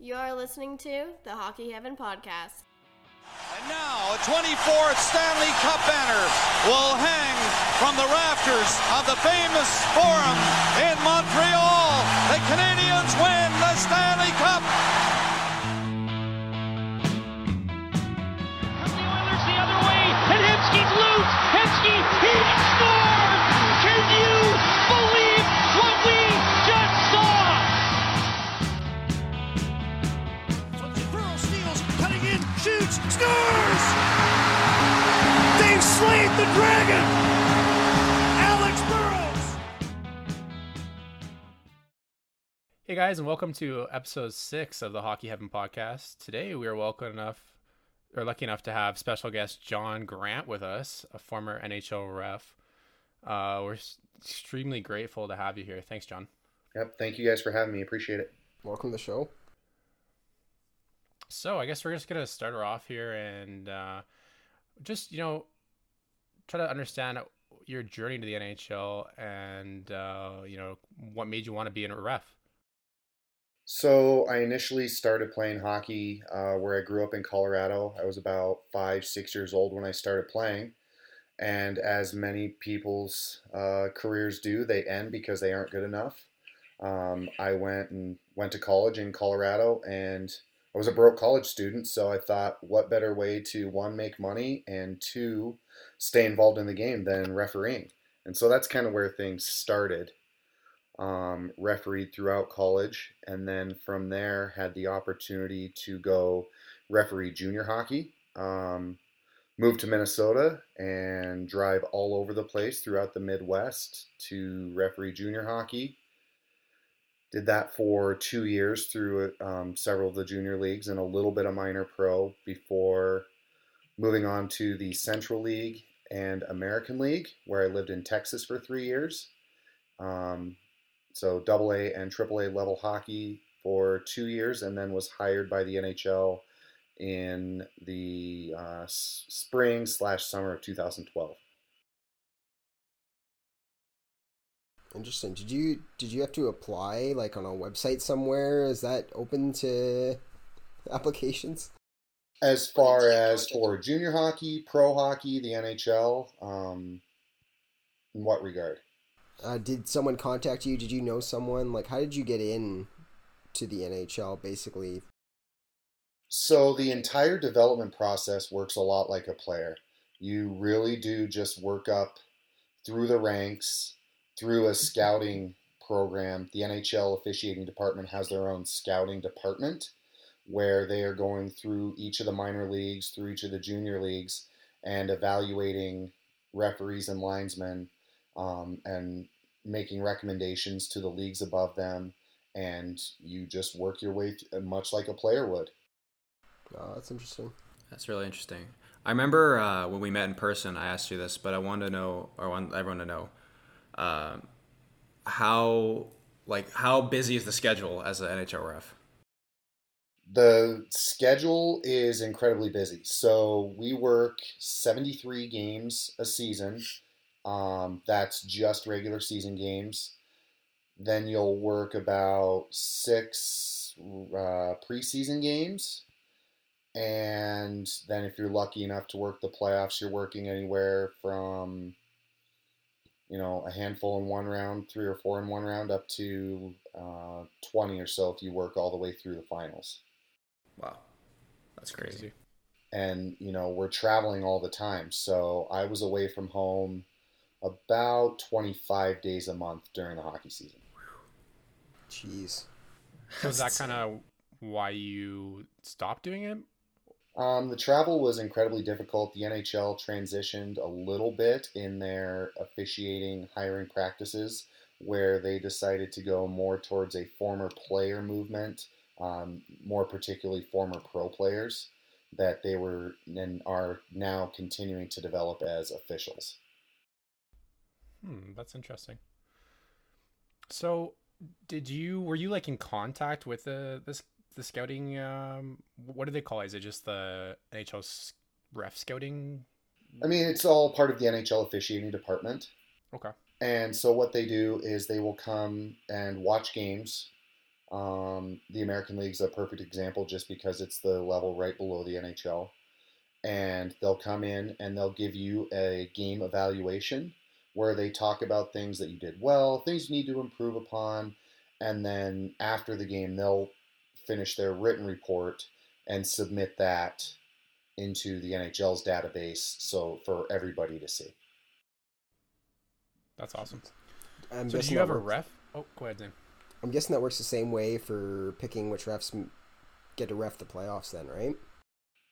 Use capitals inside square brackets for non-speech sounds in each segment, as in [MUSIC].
You're listening to the Hockey Heaven Podcast. And now a 24th Stanley Cup banner will hang from the rafters of the famous Forum in Montreal. The Canadiens win the Stanley the dragon! Alex Burrows! Hey guys, and welcome to episode six of the Hockey Heaven podcast. Today we are welcome enough, or lucky enough to have special guest John Grant with us, a former NHL ref. Uh, we're extremely grateful to have you here. Thanks, John. Yep. Thank you guys for having me. Appreciate it. Welcome to the show. So I guess we're just gonna start her off here and uh, just you know try to understand your journey to the NHL and uh, you know what made you want to be a ref. So I initially started playing hockey uh, where I grew up in Colorado. I was about five, six years old when I started playing. And as many people's uh, careers do, they end because they aren't good enough. Um, I went and went to college in Colorado, and I was a broke college student. So I thought, what better way to one make money and two stay involved in the game than refereeing? And so that's kind of where things started. um, refereed throughout college, and then from there had the opportunity to go referee junior hockey. Um, moved to Minnesota and drive all over the place throughout the Midwest to referee junior hockey. Did that for two years through um, several of the junior leagues and a little bit of minor pro before moving on to the Central League and American League, where I lived in Texas for three years. Um, so double A and triple A level hockey for two years, and then was hired by the NHL in the uh, spring slash summer of 2012. Interesting. Did you did you have to apply like on a website somewhere? Is that open to [LAUGHS] applications? As far as for junior hockey, pro hockey, the NHL, um, in what regard? Uh, did someone contact you? Did you know someone? Like, how did you get in to the NHL? Basically, So the entire development process works a lot like a player. You really do just work up through the ranks, through a scouting program. The NHL officiating department has their own scouting department where they are going through each of the minor leagues, through each of the junior leagues, and evaluating referees and linesmen um, and making recommendations to the leagues above them. And you just work your way, th- much like a player would. oh, that's interesting. That's really interesting. I remember uh, when we met in person, I asked you this, but I wanted to know, or I want everyone to know, uh, how like how busy is the schedule as an NHL ref? The schedule is incredibly busy. So we work 73 games a season. Um, that's just regular season games. Then you'll work about six uh, preseason games. And then if you're lucky enough to work the playoffs, you're working anywhere from, you know, a handful in one round, three or four in one round, up to uh, 20 or so if you work all the way through the finals Wow, that's crazy. and you know we're traveling all the time so i was away from home about 25 days a month during the hockey season Jeez. [LAUGHS] So is that kind of why you stopped doing it? um, the travel was incredibly difficult the nhl transitioned a little bit in their officiating hiring practices where they decided to go more towards a former player movement um, more particularly former pro players that they were and are now continuing to develop as officials Hmm, that's interesting. So, did you were you like in contact with the this the scouting? Um, what do they call it? Is it just the NHL ref scouting? I mean, it's all part of the NHL officiating department. Okay. And so what they do is they will come and watch games. Um, the American League's a perfect example just because it's the level right below the NHL. And they'll come in and they'll give you a game evaluation where they talk about things that you did well, things you need to improve upon, and then after the game, they'll finish their written report and submit that into the NHL's database so for everybody to see. That's awesome. I'm so did you have a ref? Oh, go ahead, Zane. I'm guessing that works the same way for picking which refs get to ref the playoffs, then, right?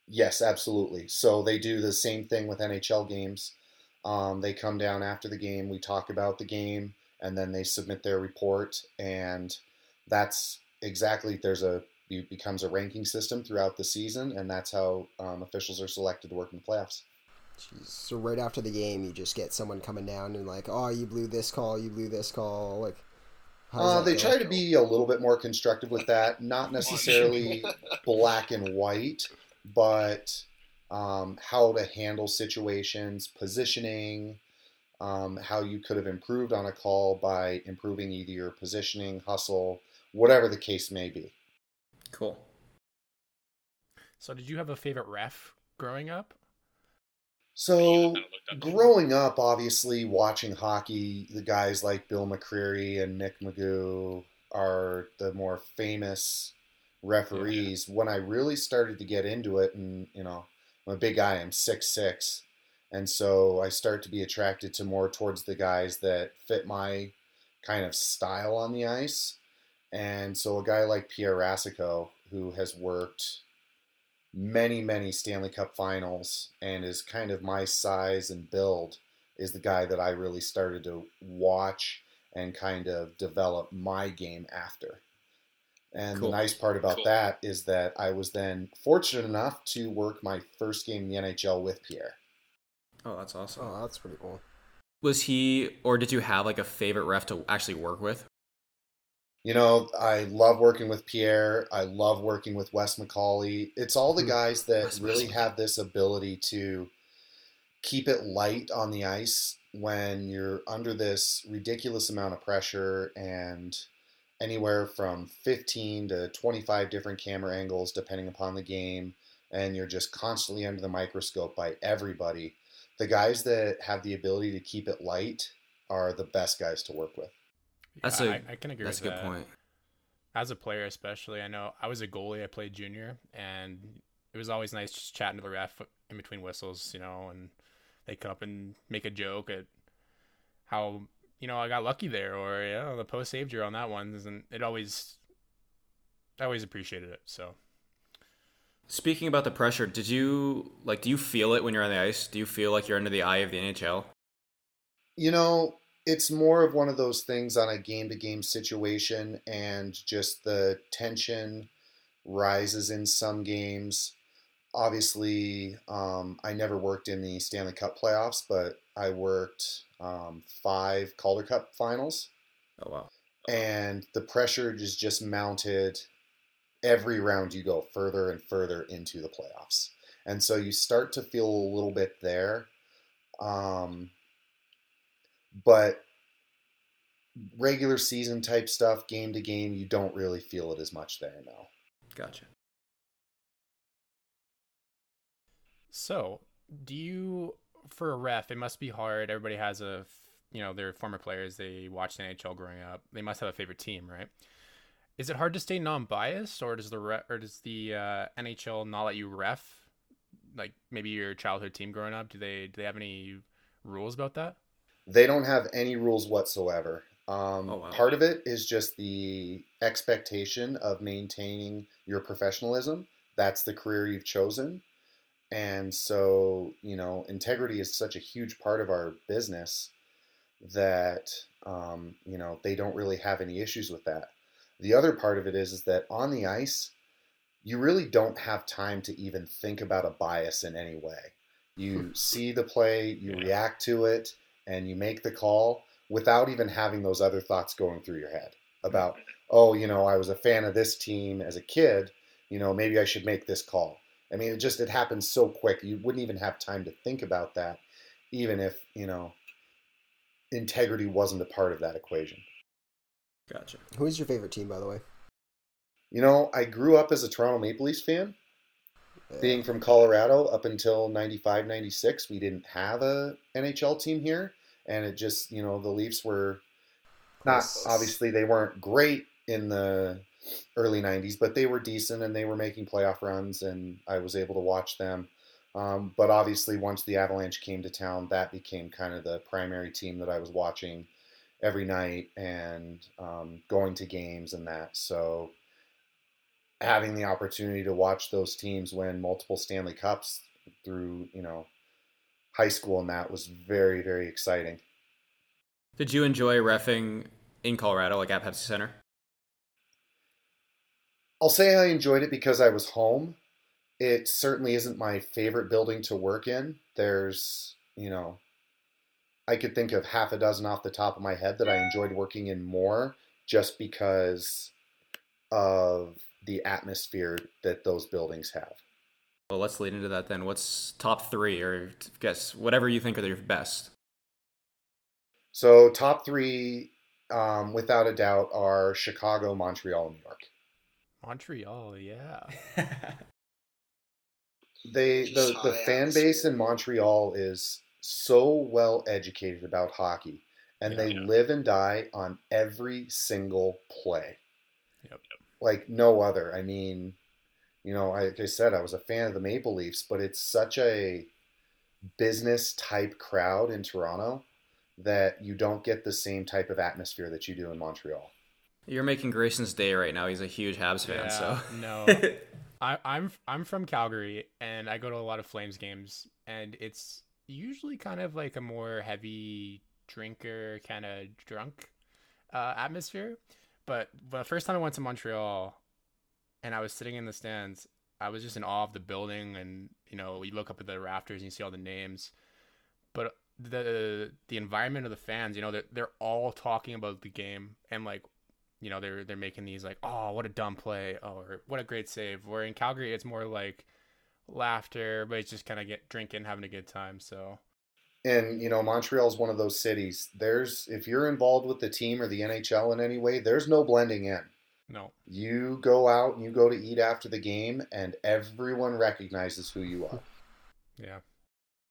Yes, absolutely. So they do the same thing with NHL games. Um, they come down after the game, we talk about the game, and then they submit their report. And that's exactly there's a it becomes a ranking system throughout the season, and that's how um, officials are selected to work in the playoffs. Jeez. So right after the game, you just get someone coming down and like, oh, you blew this call, you blew this call. Like, Uh, they try to be a little bit more constructive with that, not necessarily [LAUGHS] black and white, but um, how to handle situations, positioning, um, how you could have improved on a call by improving either your positioning, hustle, whatever the case may be. Cool. So did you have a favorite ref growing up? So, growing up, obviously watching hockey, the guys like Bill McCreary and Mick McGeough are the more famous referees. When I really started to get into it, and you know, I'm a big guy, I'm six six, and so I start to be attracted to more towards the guys that fit my kind of style on the ice. And so, a guy like Pierre Racicot, who has worked many, many Stanley Cup finals and is kind of my size and build, is the guy that I really started to watch and kind of develop my game after. And Cool. the nice part about Cool. that is that I was then fortunate enough to work my first game in the NHL with Pierre. Oh, that's awesome. Oh, that's pretty cool. Was he, or did you have like a favorite ref to actually work with? You know, I love working with Pierre. I love working with Wes McCauley. It's all the Mhm. guys that really have this ability to keep it light on the ice when you're under this ridiculous amount of pressure and anywhere from 15 to 25 different camera angles depending upon the game and you're just constantly under the microscope by everybody. The guys that have the ability to keep it light are the best guys to work with. That's Yeah, a I, I can agree with that. that's a good that. point. As a player, especially, I know I was a goalie. I played junior, and it was always nice just chatting to the ref in between whistles, you know, and they come up and make a joke at how you know I got lucky there, or you know the post saved you on that one, and it always, I always appreciated it. So Speaking about the pressure, did you like? Do you feel it when you're on the ice? Do you feel like you're under the eye of the NHL? You know, it's more of one of those things on a game to game situation, and just the tension rises in some games. Obviously, um, I never worked in the Stanley Cup playoffs, but I worked um, five Calder Cup finals, Oh wow. and the pressure is just mounted every round you go further and further into the playoffs. And so you start to feel a little bit there. Um, but regular season type stuff, game to game, you don't really feel it as much there now. Gotcha. So, do you for a ref? It must be hard. Everybody has a you know, their former players. They watched the NHL growing up. They must have a favorite team, right? Is it hard to stay non-biased, or does the or does the uh, NHL not let you ref? Like maybe your childhood team growing up. Do they do they have any rules about that? They don't have any rules whatsoever. Um, Oh, wow. Part of it is just the expectation of maintaining your professionalism. That's the career you've chosen. And so, you know, integrity is such a huge part of our business that, um, you know, they don't really have any issues with that. The other part of it is, is that on the ice, you really don't have time to even think about a bias in any way. You [LAUGHS] see the play, you Yeah. react to it, and you make the call without even having those other thoughts going through your head mm-hmm. about, oh, you know, I was a fan of this team as a kid, you know, maybe I should make this call. I mean, it just it happens so quick. You wouldn't even have time to think about that, even if you know integrity wasn't a part of that equation. Gotcha. Who is your favorite team, by the way? You know, I grew up as a Toronto Maple Leafs fan. Being from Colorado up until 95, 96, we didn't have a NHL team here. And it just, you know, the Leafs were not, obviously, they weren't great in the early 90s, but they were decent and they were making playoff runs, and I was able to watch them. Um, but obviously, once the Avalanche came to town, that became kind of the primary team that I was watching every night and um, going to games and that. So having the opportunity to watch those teams win multiple Stanley Cups through, you know, high school and that was very, very exciting. Did you enjoy refing in Colorado, like at Pepsi Center? I'll say I enjoyed it because I was home. It certainly isn't my favorite building to work in. There's, you know, I could think of half a dozen off the top of my head that I enjoyed working in more just because of the atmosphere that those buildings have. Well, let's lead into that then. What's top three, or guess whatever you think are your best? So, top three, um, without a doubt, are Chicago, Montreal, New York. Montreal, yeah. [LAUGHS] they the, the fan base in Montreal is so well educated about hockey and they live and die on every single play. Yep. Like no other. I mean, you know, I, like I said, I was a fan of the Maple Leafs, but it's such a business type crowd in Toronto that you don't get the same type of atmosphere that you do in Montreal. You're making Grayson's day right now. He's a huge Habs fan, Yeah, so no, [LAUGHS] I, I'm I'm from Calgary, and I go to a lot of Flames games, and it's usually kind of like a more heavy drinker, kind of drunk uh, atmosphere. But the first time I went to Montreal, and I was sitting in the stands, I was just in awe of the building, and you know, you look up at the rafters and you see all the names, but the the environment of the fans, you know, they're they're all talking about the game and like you know they're they're making these like oh what a dumb play. Oh, or what a great save. Where in calgary it's more like laughter but it's just kind of get drinking having a good time. So And you know, Montreal is one of those cities. There's if you're involved with the team or the NHL in any way, there's no blending in. no You go out and you go to eat after the game, and everyone recognizes who you are. [LAUGHS] yeah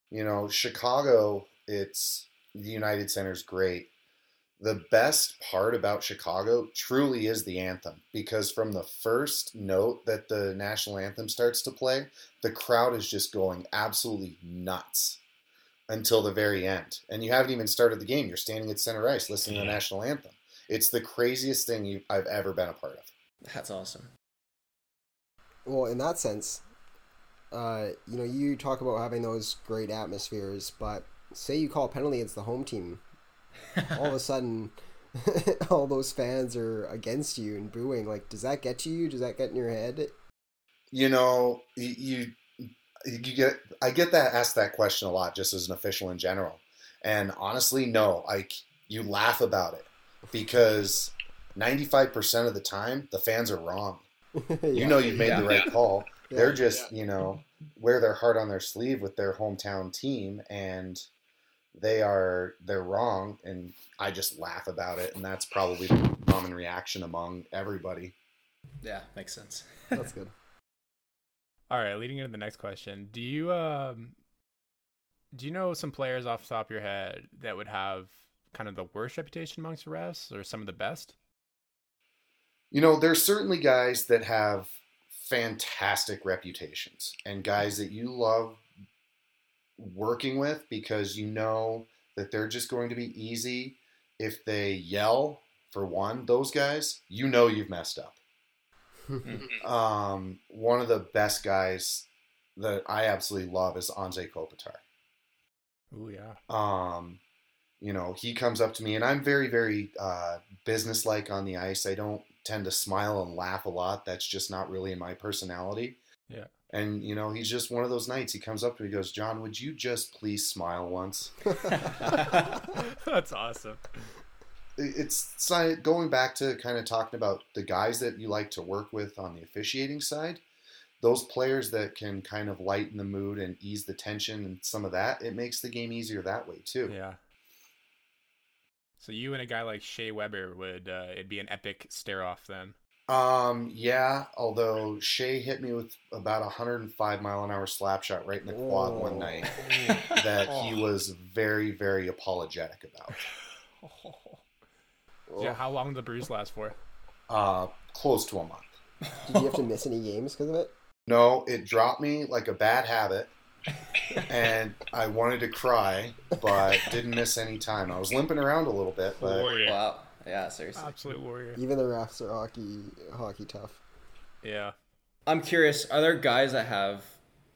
You know, Chicago, it's the United Center's great. The best part about Chicago truly is the anthem because from the first note that the national anthem starts to play, the crowd is just going absolutely nuts until the very end. And you haven't even started the game. You're standing at center ice listening to the national anthem. It's the craziest thing you, I've ever been a part of. that's awesome. Well, in that sense, uh, you know, you talk about having those great atmospheres, but say you call a penalty against the home team, all of a [LAUGHS] sudden, [LAUGHS] all those fans are against you and booing. Like, does that get to you? Does that get in your head? you know you, you you get i get that asked that question a lot just as an official in general and honestly no like you laugh about it because 95% of the time the fans are wrong [LAUGHS] you know you've made the right call they're Yeah. just you know wear their heart on their sleeve with their hometown team and they are they're wrong and i just laugh about it and that's probably the common reaction among everybody Yeah, makes sense. That's good. [LAUGHS] all right leading into the next question do you um do you know some players off the top of your head that would have kind of the worst reputation amongst the refs or some of the best You know, there's certainly guys that have fantastic reputations and guys that you love working with because you know that they're just going to be easy. If they yell, for one, those guys, you know you've messed up. Um, one of the best guys that I absolutely love is Anze Kopitar. oh yeah Um, you know, he comes up to me, and I'm very, very uh, businesslike on the ice. I don't tend to smile and laugh a lot. That's just not really in my personality. Yeah. And you know, he's just one of those nights. He comes up to me, he goes, "John, would you just please smile once?" [LAUGHS] [LAUGHS] that's awesome It- It's, it's going back to kind of talking about the guys that you like to work with on the officiating side. Those players that can kind of lighten the mood and ease the tension and some of that, it makes the game easier that way too. Yeah. So you and a guy like Shea Weber would uh, it'd be an epic stare off then. Um, yeah, although Shea hit me with about a 105 mile an hour slap shot right in the quad one Oh. night [LAUGHS] that he was very, very apologetic about. [LAUGHS] Yeah, how long did the bruise last for? Uh, close to a month. [LAUGHS] Did you have to miss any games because of it? No, it dropped me like a bad habit, and I wanted to cry, but didn't miss any time. I was limping around a little bit, but Warrior. Wow. Yeah, seriously. Absolute warrior. Even the refs are hockey hockey tough. Yeah. I'm curious. Are there guys that have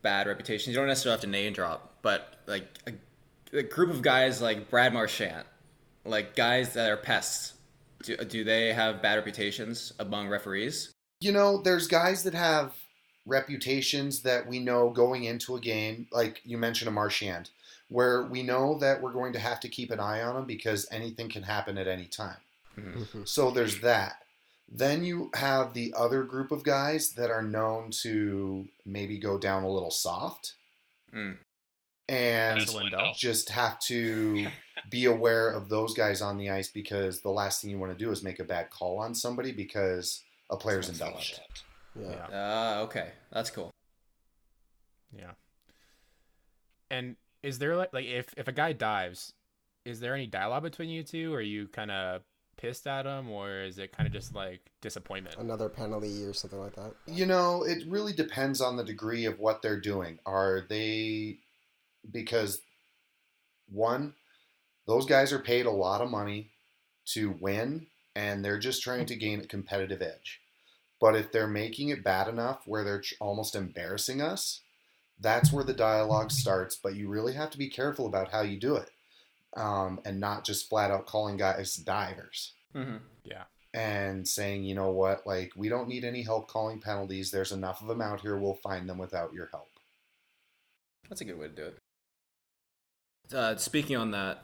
bad reputations? You don't necessarily have to name drop, but like a, a group of guys like Brad Marchand, like guys that are pests. Do, do they have bad reputations among referees? you know, there's guys that have reputations that we know going into a game, like you mentioned a Marchand, where we know that we're going to have to keep an eye on them because anything can happen at any time. So there's that. Then you have the other group of guys that are known to maybe go down a little soft Mm. And Lindell. just have to [LAUGHS] be aware of those guys on the ice because the last thing you want to do is make a bad call on somebody because a player's embellished. Yeah. Yeah. Ah, okay, that's cool. Yeah. And is there like like if if a guy dives, is there any dialogue between you two? Are you kind of pissed at him, or is it kind of just like disappointment? Another penalty or something like that. You know, it really depends on the degree of what they're doing. Are they because one, those guys are paid a lot of money to win and they're just trying to gain a competitive edge. But if they're making it bad enough where they're ch- almost embarrassing us, that's where the dialogue starts. But you really have to be careful about how you do it um, and not just flat out calling guys divers Mm-hmm. Yeah. and saying, you know what, like we don't need any help calling penalties. There's enough of them out here. We'll find them without your help. That's a good way to do it. Uh, speaking on that,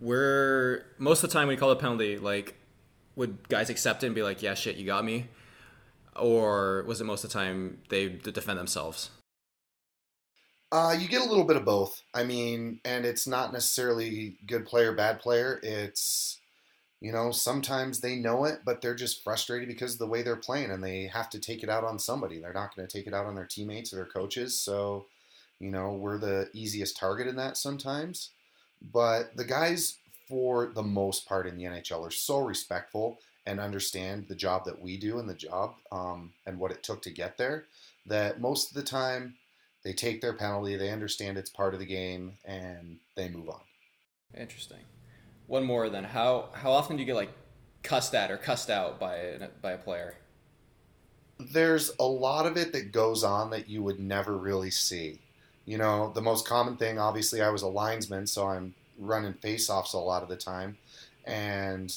we're most of the time you call a penalty, like, would guys accept it and be like, "Yeah, shit, you got me," or was it most of the time they defend themselves? Uh, you get a little bit of both. I mean, and it's not necessarily good player, bad player. It's, you know, sometimes they know it, but they're just frustrated because of the way they're playing and they have to take it out on somebody. They're not going to take it out on their teammates or their coaches. So, you know, we're the easiest target in that sometimes. But the guys, for the most part in the NHL, are so respectful and understand the job that we do and the job um, and what it took to get there that most of the time they take their penalty, they understand it's part of the game, and they move on. Interesting. One more then. How how often do you get like cussed at or cussed out by a, by a player? There's a lot of it that goes on that you would never really see. You know, the most common thing, obviously, I was a linesman, so I'm running face-offs a lot of the time, and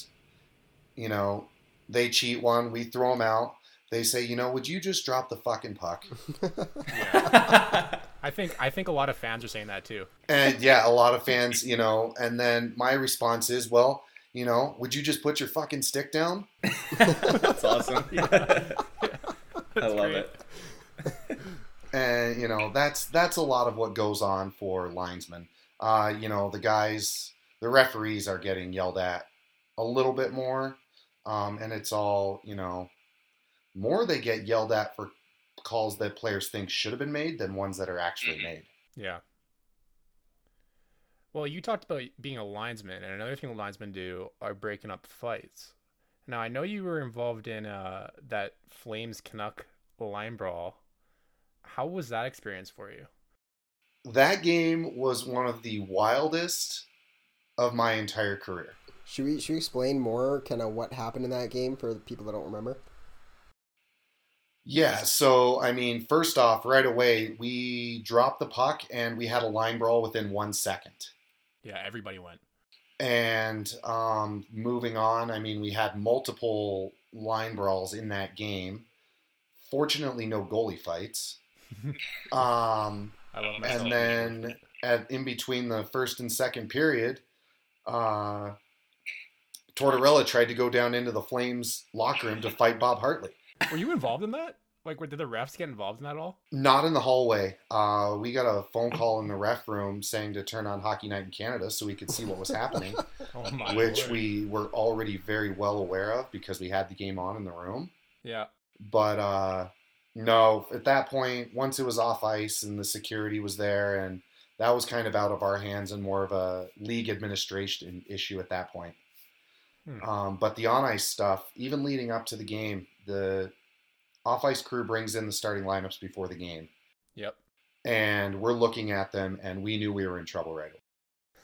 you know, they cheat one, we throw them out. They say, you know, would you just drop the fucking puck? [LAUGHS] I think I think a lot of fans are saying that too. And yeah, a lot of fans, you know, and then my response is, well, you know, would you just put your fucking stick down? [LAUGHS] That's awesome. [LAUGHS] I love great. it. And you know that's that's a lot of what goes on for linesmen. Uh, you know the guys, the referees are getting yelled at a little bit more, um, and it's all you know. More they get yelled at for calls that players think should have been made than ones that are actually made. Yeah. Well, you talked about being a linesman, and another thing linesmen do are breaking up fights. Now, I know you were involved in uh, that Flames Canuck line brawl. How was that experience for you? That game was one of the wildest of my entire career. Should we should we explain more kind of what happened in that game for the people that don't remember? Yeah, so I mean, first off, right away, we dropped the puck and we had a line brawl within one second. Yeah, everybody went. And um, moving on, I mean, we had multiple line brawls in that game. Fortunately, no goalie fights. [LAUGHS] um, I love myself. and then at in between the first and second period, uh, Tortorella tried to go down into the Flames locker room to fight Bob Hartley. were you involved in that? Like, did the refs get involved in that at all? Not in the hallway. Uh, we got a phone call in the ref room saying to turn on Hockey Night in Canada so we could see what was happening, [LAUGHS] Oh my which lord. we were already very well aware of because we had the game on in the room. Yeah. But uh, no, at that point, once it was off ice and the security was there, and that was kind of out of our hands and more of a league administration issue at that point. Hmm. Um, but the on ice stuff, even leading up to the game, the off ice crew brings in the starting lineups before the game, Yep. and we're looking at them, and we knew we were in trouble right away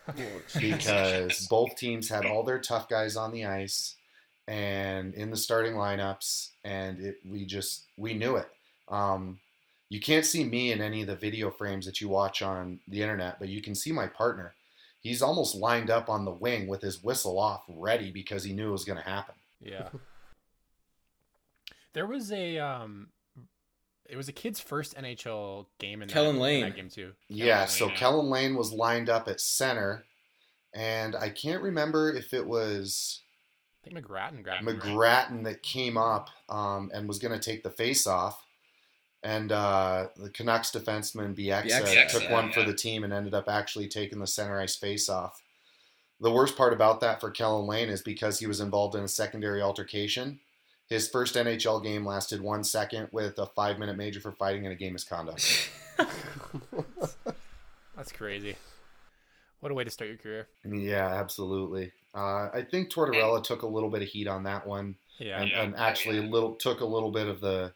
Oh, [LAUGHS] because both teams had all their tough guys on the ice and in the starting lineups, and it, we just we knew it. Um, you can't see me in any of the video frames that you watch on the internet, but you can see my partner. He's almost lined up on the wing with his whistle off, ready because he knew it was going to happen. Yeah. [LAUGHS] there was a um it was a kid's first NHL game in that, Kellen in Lane. that game too. Yeah, so Kellan Lain was lined up at center, and I can't remember if it was I think McGrattan grabbed? McGrattan that came up um, and was going to take the face off. And uh, the Canucks defenseman Bieksa Bieksa, took yeah, one for the team and ended up actually taking the center ice face off. The worst part about that for Kellan Lain is because he was involved in a secondary altercation. His first NHL game lasted one second with a five minute major for fighting in a game misconduct. [LAUGHS] [LAUGHS] That's crazy. What a way to start your career. yeah, absolutely. Uh, I think Tortorella took a little bit of heat on that one. Yeah. and, and actually a little took a little bit of the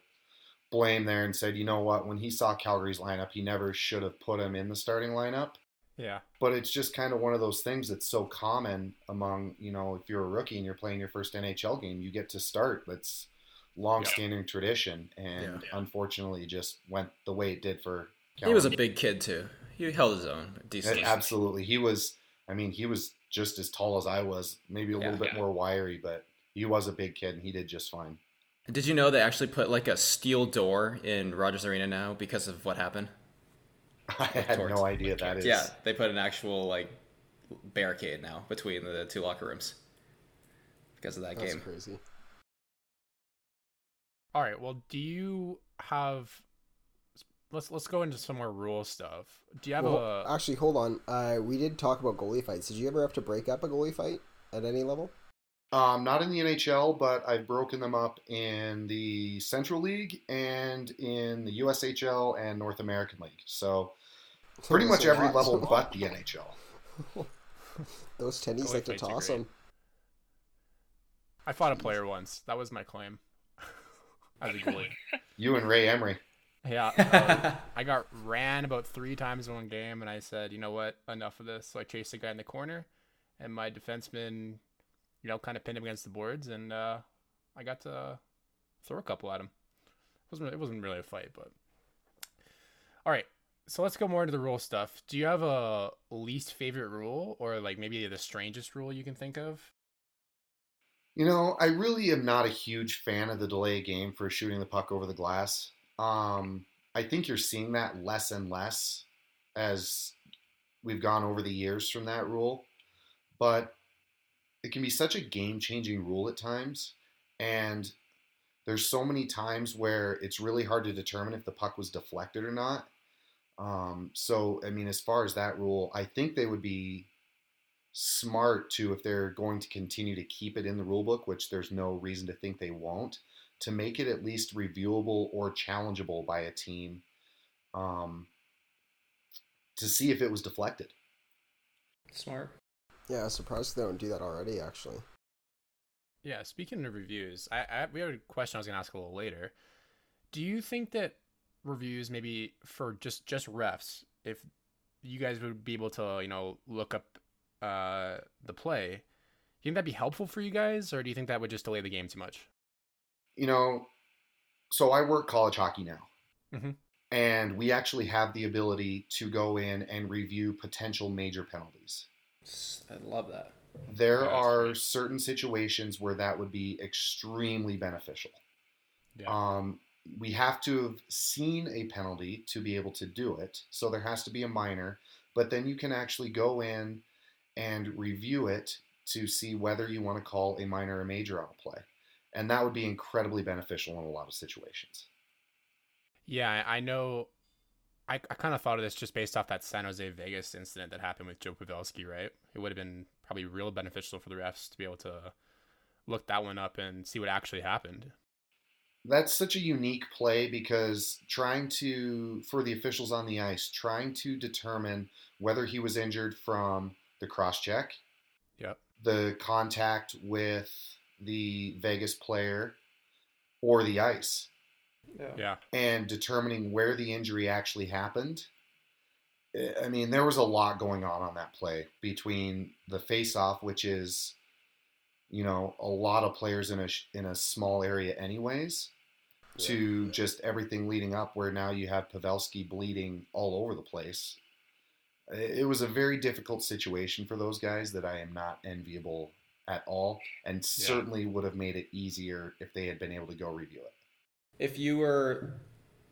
blame there and said, you know what, when he saw Calgary's lineup, he never should have put him in the starting lineup. Yeah. But it's just kind of one of those things that's so common among, you know, if you're a rookie and you're playing your first NHL game, you get to start. That's long-standing tradition, and Yeah. unfortunately, just went the way it did for. He was a big kid too. He held his own decently. absolutely. He was. I mean, he was just as tall as I was, maybe a Yeah. little bit more wiry, but he was a big kid and he did just fine. Did you know they actually put like a steel door in Rogers Arena now because of what happened? [LAUGHS] I had Torts. no idea that is. Yeah, they put an actual like barricade now between the two locker rooms because of that That's game. crazy. All right. Well, do you have let's let's go into some more rule stuff. Do you have Well, a actually, hold on. Uh, we did talk about goalie fights. Did you ever have to break up a goalie fight at any level? Um, not in the NHL, but I've broken them up in the Central League and in the USHL and North American League. So pretty much every what? level [LAUGHS] but the NHL. [LAUGHS] Those tennies like to toss them. I fought a player once. That was my claim. [LAUGHS] As a goalie. You and Ray Emery. Yeah. uh, I got ran about three times in one game, and I said, you know what, enough of this. So I chased the guy in the corner, and my defenseman, you know, kind of pinned him against the boards, and uh, I got to throw a couple at him. It wasn't it wasn't really a fight, but all right. So let's go more into the rule stuff. Do you have a least favorite rule, or like maybe the strangest rule you can think of? You know, I really am not a huge fan of the delay game for shooting the puck over the glass. Um, I think you're seeing that less and less as we've gone over the years from that rule. But it can be such a game changing rule at times. And there's so many times where it's really hard to determine if the puck was deflected or not. Um, so, I mean, as far as that rule, I think they would be smart to if they're going to continue to keep it in the rule book, which there's no reason to think they won't, to make it at least reviewable or challengeable by a team um, to see if it was deflected. Smart. Yeah, I was surprised they don't do that already. Actually, Yeah, speaking of reviews, I, I we have a question I was gonna ask a little later. Do you think that reviews maybe for just just refs, if you guys would be able to, you know, look up uh the play, do you think that'd be helpful for you guys, or do you think that would just delay the game too much? You know, so I work college hockey now. Mhm. And we actually have the ability to go in and review potential major penalties. I love that. There Yeah, are great. certain situations where that would be extremely beneficial. Yeah. Um, we have to have seen a penalty to be able to do it. So there has to be a minor, but then you can actually go in and review it to see whether you want to call a minor or major on a play. And that would be incredibly beneficial in a lot of situations. Yeah, I I know. I, I kind of thought of this just based off that San Jose Vegas incident that happened with Joe Pavelski, right? It would have been probably real beneficial for the refs to be able to look that one up and see what actually happened. that's such a unique play because trying to for the officials on the ice trying to determine whether he was injured from the cross check Yep. the contact with the Vegas player or the ice Yeah. and determining where the injury actually happened. I- I mean, there was a lot going on on that play between the face-off, which is, you know, a lot of players in a in a small area, anyways, to just everything leading up, where now you have Pavelski bleeding all over the place. It it was a very difficult situation for those guys that I am not enviable at all, and certainly would have made it easier if they had been able to go review it. If you were,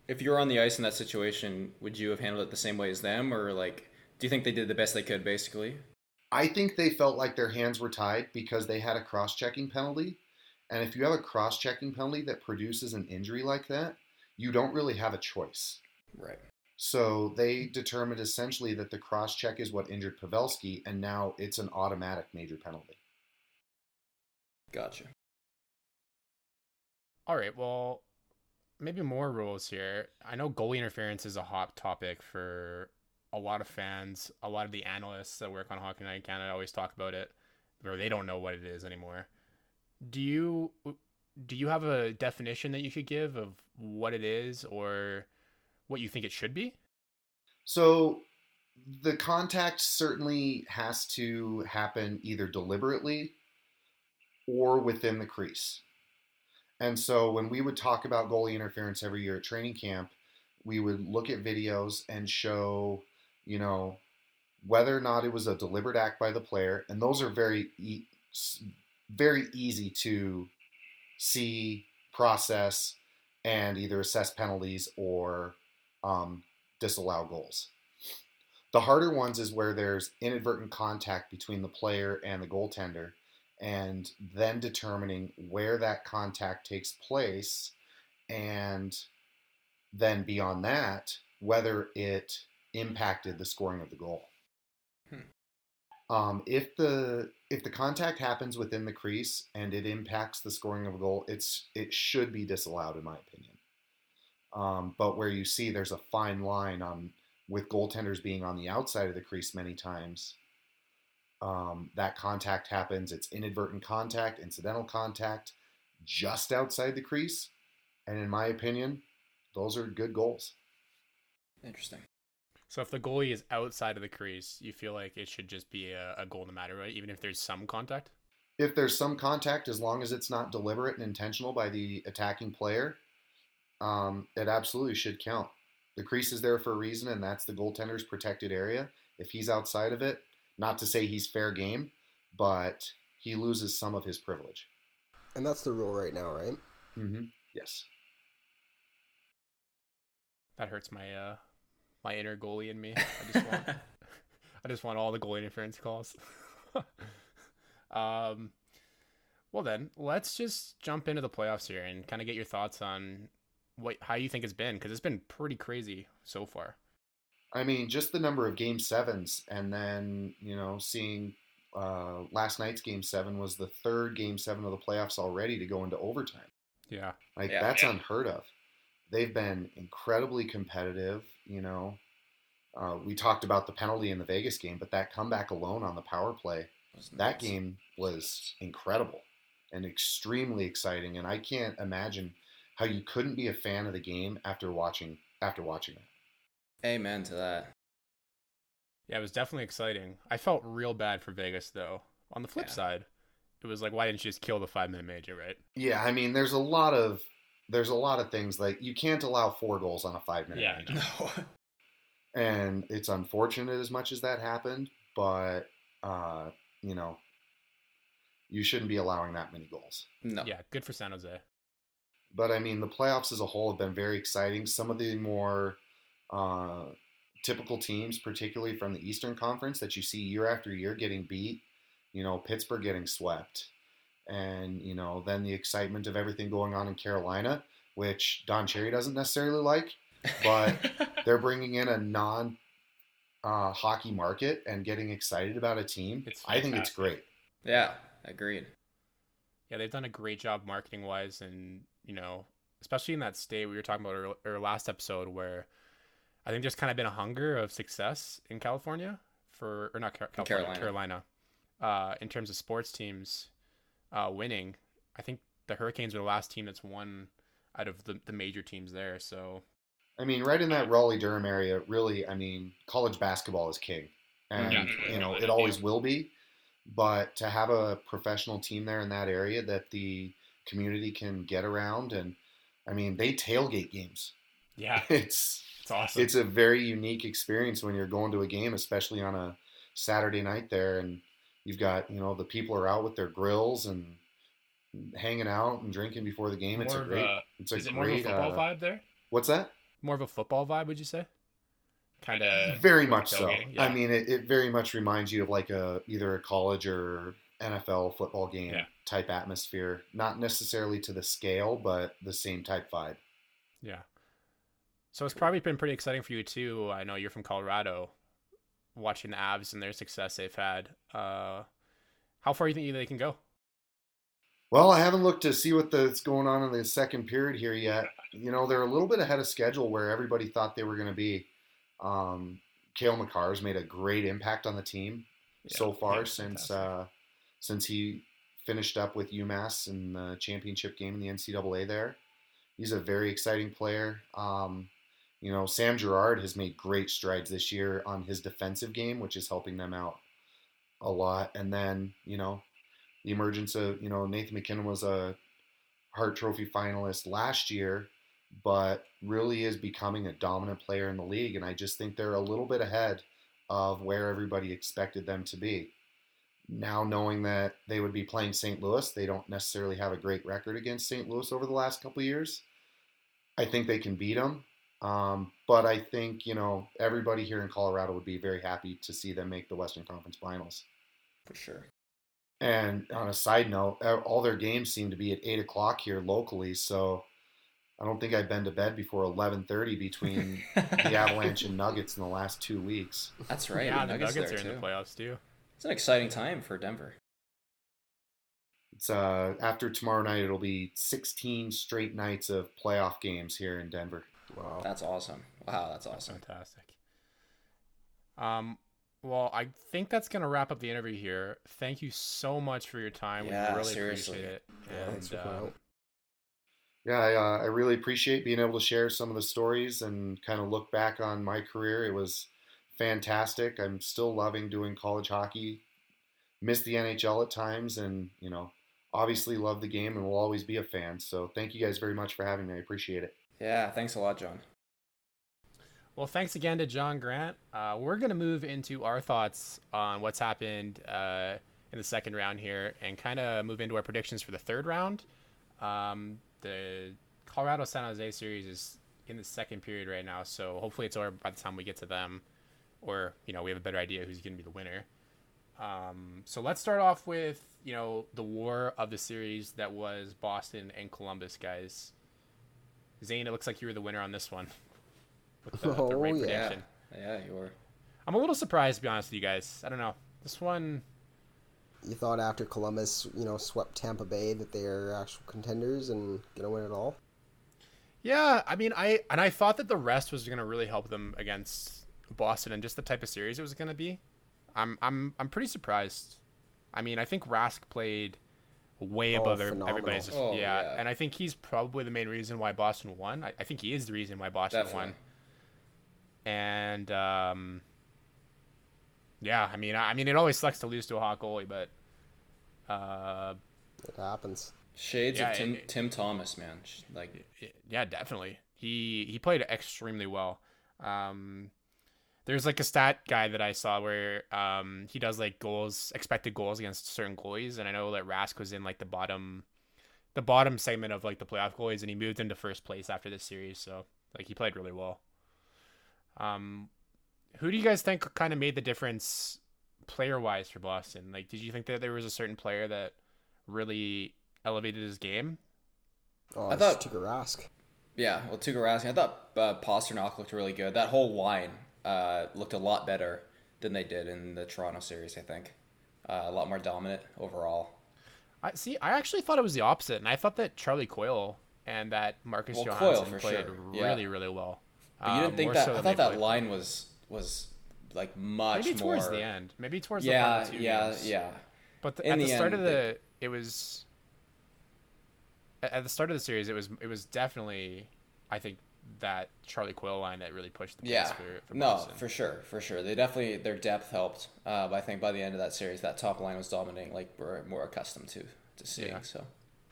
if you were on the ice in that situation, would you have handled it the same way as them, or like, do you think they did the best they could, basically? I think they felt like their hands were tied because they had a cross checking penalty. And if you have a cross checking penalty that produces an injury like that, you don't really have a choice. Right. So they determined essentially that the cross check is what injured Pavelski, and now it's an automatic major penalty. Gotcha. All right. Well, maybe more rules here. I know goalie interference is a hot topic for a lot of fans. A lot of the analysts that work on Hockey Night in Canada always talk about it, or they don't know what it is anymore. Do you do you have a definition that you could give of what it is or what you think it should be? So the contact certainly has to happen either deliberately or within the crease. And so when we would talk about goalie interference every year at training camp, we would look at videos and show, you know, whether or not it was a deliberate act by the player, and those are very e- very easy to see, process, and either assess penalties or um, disallow goals. The harder ones is where there's inadvertent contact between the player and the goaltender, and then determining where that contact takes place, and then beyond that, whether it impacted the scoring of the goal. hmm. Um, if the if the contact happens within the crease and it impacts the scoring of a goal, it's it should be disallowed in my opinion. Um, but where you see there's a fine line on with goaltenders being on the outside of the crease many times, um, that contact happens. It's inadvertent contact, incidental contact, just outside the crease, and in my opinion, those are good goals. Interesting. So if the goalie is outside of the crease, you feel like it should just be a, a goal no matter what, even if there's some contact. If there's some contact, as long as it's not deliberate and intentional by the attacking player, um, it absolutely should count. The crease is there for a reason, and that's the goaltender's protected area. If he's outside of it, not to say he's fair game, but he loses some of his privilege. And that's the rule right now, right? Mm-hmm. Yes. That hurts my uh my inner goalie in me. I just want [LAUGHS] [LAUGHS] I just want all the goalie interference calls. [LAUGHS] um well then, let's just jump into the playoffs here and kind of get your thoughts on what how you think it's been because it's been pretty crazy so far. I mean, just the number of game sevens, and then you know, seeing uh, last night's game seven was the third game seven of the playoffs already to go into overtime. Yeah. Like Yeah. that's unheard of. They've been incredibly competitive. You know, uh, we talked about the penalty in the Vegas game, but that comeback alone on the power play, that game was incredible and extremely exciting. And I can't imagine how you couldn't be a fan of the game after watching after watching it. Amen to that. Yeah, it was definitely exciting. I felt real bad for Vegas though. On the flip Yeah. side, it was like why didn't you just kill the 5 minute major, right? Yeah, I mean, there's a lot of there's a lot of things like you can't allow four goals on a five minute Yeah, major. [LAUGHS] No. and it's unfortunate as much as that happened, but uh, you know, you shouldn't be allowing that many goals. No. Yeah, good for San Jose. But I mean, the playoffs as a whole have been very exciting. Some of the more uh, typical teams, particularly from the Eastern Conference, that you see year after year getting beat. You know, Pittsburgh getting swept, and you know, then the excitement of everything going on in Carolina, which Don Cherry doesn't necessarily like, but [LAUGHS] they're bringing in a non uh, hockey market and getting excited about a team. It's I think it's great. yeah, agreed. Yeah, they've done a great job marketing wise and, you know, especially in that state we were talking about our, our last episode, where I think there's kind of been a hunger of success in California for, or not Car- California, Carolina. Carolina, uh, in terms of sports teams uh, winning. I think the Hurricanes are the last team that's won out of the, the major teams there. So I mean, right in that Raleigh Durham area, really, I mean, college basketball is king. And, Yeah. you know, it always will be. But to have a professional team there in that area that the community can get around, and I mean, they tailgate games. yeah, [LAUGHS] It's it's awesome. it's a very unique experience when you're going to a game, especially on a Saturday night there, and you've got you know the people are out with their grills and hanging out and drinking before the game. It's More a of great. a- it's a is it more of a great. football uh, vibe there? What's that? More of a football vibe, would you say? Kind of Very much so. tailgating, I mean, it, it very much reminds you of like a either a college or NFL football game Yeah. type atmosphere. Not necessarily to the scale, but the same type vibe. Yeah. So it's probably been pretty exciting for you too. I know you're from Colorado, watching the Avs and their success they've had. Uh, how far do you think they can go? Well, I haven't looked to see what what's going on in the second period here yet. You know, they're a little bit ahead of schedule where everybody thought they were going to be. Um, Cale Makar's made a great impact on the team Yeah, so far since uh, since he finished up with UMass in the championship game in the NCAA. There, he's a very exciting player. Um, you know, Sam Girard has made great strides this year on his defensive game, which is helping them out a lot. And then, you know, the emergence of, you know, Nathan MacKinnon was a Hart Trophy finalist last year, but really is becoming a dominant player in the league. And I just think they're a little bit ahead of where everybody expected them to be. Now, knowing that they would be playing St. Louis, they don't necessarily have a great record against St. Louis over the last couple years. I think they can beat them. Um, but I think, you know, everybody here in Colorado would be very happy to see them make the Western Conference Finals. for sure. And on a side note, uh, all their games seem to be at eight o'clock here locally. So I don't think I've been to bed before eleven thirty between the [LAUGHS] Avalanche and Nuggets in the last two weeks. That's right. yeah, the the Nuggets, Nuggets there are in the playoffs too. It's an exciting time for Denver. It's uh, after tomorrow night. It'll be sixteen straight nights of playoff games here in Denver. Wow. That's awesome. Wow, that's awesome. Fantastic. Um, well, I think that's gonna wrap up the interview here. Thank you so much for your time. Yeah, we really seriously. appreciate it. Yeah, thanks for And, coming out. Yeah, I, uh, I really appreciate being able to share some of the stories and kind of look back on my career. It was fantastic. I'm still loving doing college hockey. Miss the NHL at times, and you know, obviously love the game and will always be a fan. So thank you guys very much for having me. I appreciate it. Yeah, thanks a lot, John. Well, thanks again to John Grant. Uh, we're going to move into our thoughts on what's happened uh, in the second round here and kind of move into our predictions for the third round. Um, the Colorado San Jose series is in the second period right now, so hopefully it's over by the time we get to them, or you know we have a better idea who's going to be the winner. Um, so let's start off with you know the war of the series that was Boston and Columbus, guys. Zane, it looks like you were the winner on this one. With the, [LAUGHS] the Oh, right yeah. prediction. Yeah, you were. I'm a little surprised to be honest with you guys. I don't know. This one You thought after Columbus, you know, swept Tampa Bay that they're actual contenders and gonna win it all? Yeah, I mean, I and I thought that the rest was going to really help them against Boston and just the type of series it was going to be. I'm I'm I'm pretty surprised. I mean, I think Rask played way Oh, above every- everybody's. Oh, yeah, yeah. and I think he's probably the main reason why Boston won. I, I think he is the reason why Boston Definitely. won. And um, yeah, I mean, I, I mean, it always sucks to lose to a hot goalie, but uh, It happens. Shades Yeah, of Tim, it- Tim Thomas, man. Like, yeah, definitely. He he played extremely well. Um, there's like a stat guy that I saw where um he does like goals, expected goals against certain goalies, and I know that Rask was in like the bottom, the bottom segment of like the playoff goalies, and he moved into first place after this series. So like he played really well. Um, who do you guys think kind of made the difference player wise for Boston? Like, did you think that there was a certain player that really elevated his game? Oh, I I thought- thought Tuukka Rask. yeah, well, Tuukka Rask, I thought uh, Pastrnak looked really good. That whole line uh, looked a lot better than they did in the Toronto series, I think. Uh, a lot more dominant overall. I see. I actually thought it was the opposite, and I thought that Charlie Coyle and that Marcus Well, Johansson Coyle, played sure. Yeah. really, really well. But you didn't think more that? so I thought that line was was like much maybe towards the end, maybe towards Yeah, the yeah, games. yeah. But the, at the, the start end, of the, it was at the start of the series, it was it was definitely, I think, that Charlie Coyle line that really pushed the pace Yeah, for, for no, Boston. for sure, for sure. They definitely their depth helped. Uh, but I think by the end of that series, that top line was dominating, like we're more accustomed to to seeing. Yeah. So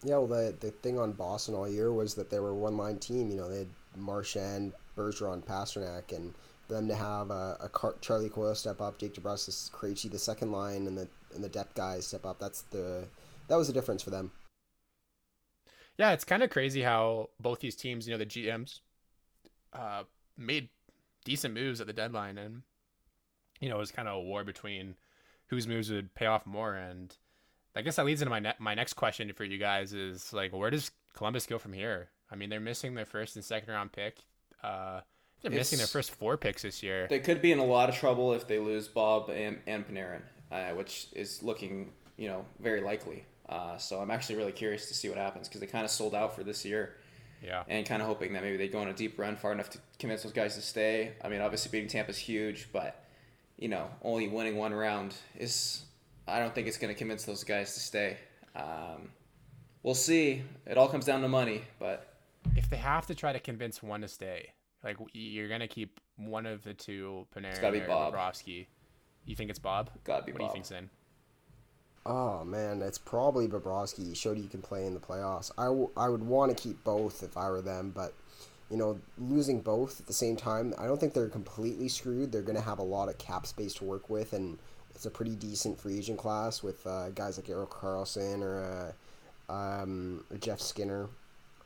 Yeah, well, the the thing on Boston all year was that they were one line team. You know, they had Marchand, Bergeron, Pastrnak, and them to have a, a Car- Charlie Coyle step up, Jake DeBrusk, Krejci, the second line, and the and the depth guys step up. That's the that was the difference for them. Yeah, it's kind of crazy how both these teams, you know, the GMs, uh, made decent moves at the deadline, and you know, it was kind of a war between whose moves would pay off more. And I guess that leads into my ne- my next question for you guys is like, where does Columbus go from here? I mean, they're missing their first and second round pick. Uh, they're missing their first four picks this year. they could be in a lot of trouble if they lose Bob and, and Panarin, uh, which is looking you know very likely. Uh, so I'm actually really curious to see what happens because they kind of sold out for this year. Yeah, and kind of hoping that maybe they go on a deep run far enough to convince those guys to stay. I mean, obviously beating Tampa's huge, but you know, only winning one round is. I don't think it's going to convince those guys to stay. Um, we'll see. It all comes down to money, but if they have to try to convince one to stay, like you're gonna keep one of the two, Panarin or Bob. Bobrovsky. You think it's Bob? Gotta be what do you Bob. think, Sin? Oh man, it's probably Bobrovsky. He showed he can play in the playoffs. I, w- I would want to keep both if I were them, but you know, losing both at the same time, I don't think they're completely screwed. They're going to have a lot of cap space to work with, and it's a pretty decent free agent class with uh, guys like Erik Karlsson or uh, um, Jeff Skinner.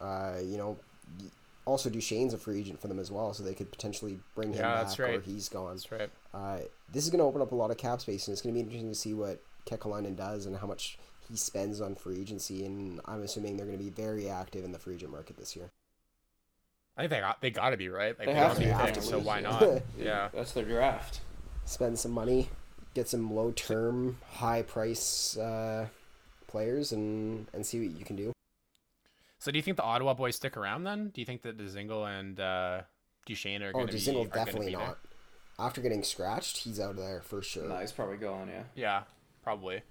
Uh, you know, also Duchene's a free agent for them as well, so they could potentially bring him Yeah, back that's or right. he's gone. That's right. Uh, this is going to open up a lot of cap space, and it's going to be interesting to see what Kekalainen does and how much he spends on free agency. And I'm assuming they're going to be very active in the free agent market this year. I think they got they got to be right. Like They they have got to to be, be have picked, to so why not? [LAUGHS] yeah. that's their draft. Spend some money, get some low term, high price uh, players, and and see what you can do. So do you think the Ottawa boys stick around then? Do you think that Dzingel and uh, Duchene are Oh, going to be? Dzingel are definitely be there? not. After getting scratched, he's out of there for sure. No, he's probably going. Yeah, Yeah, probably.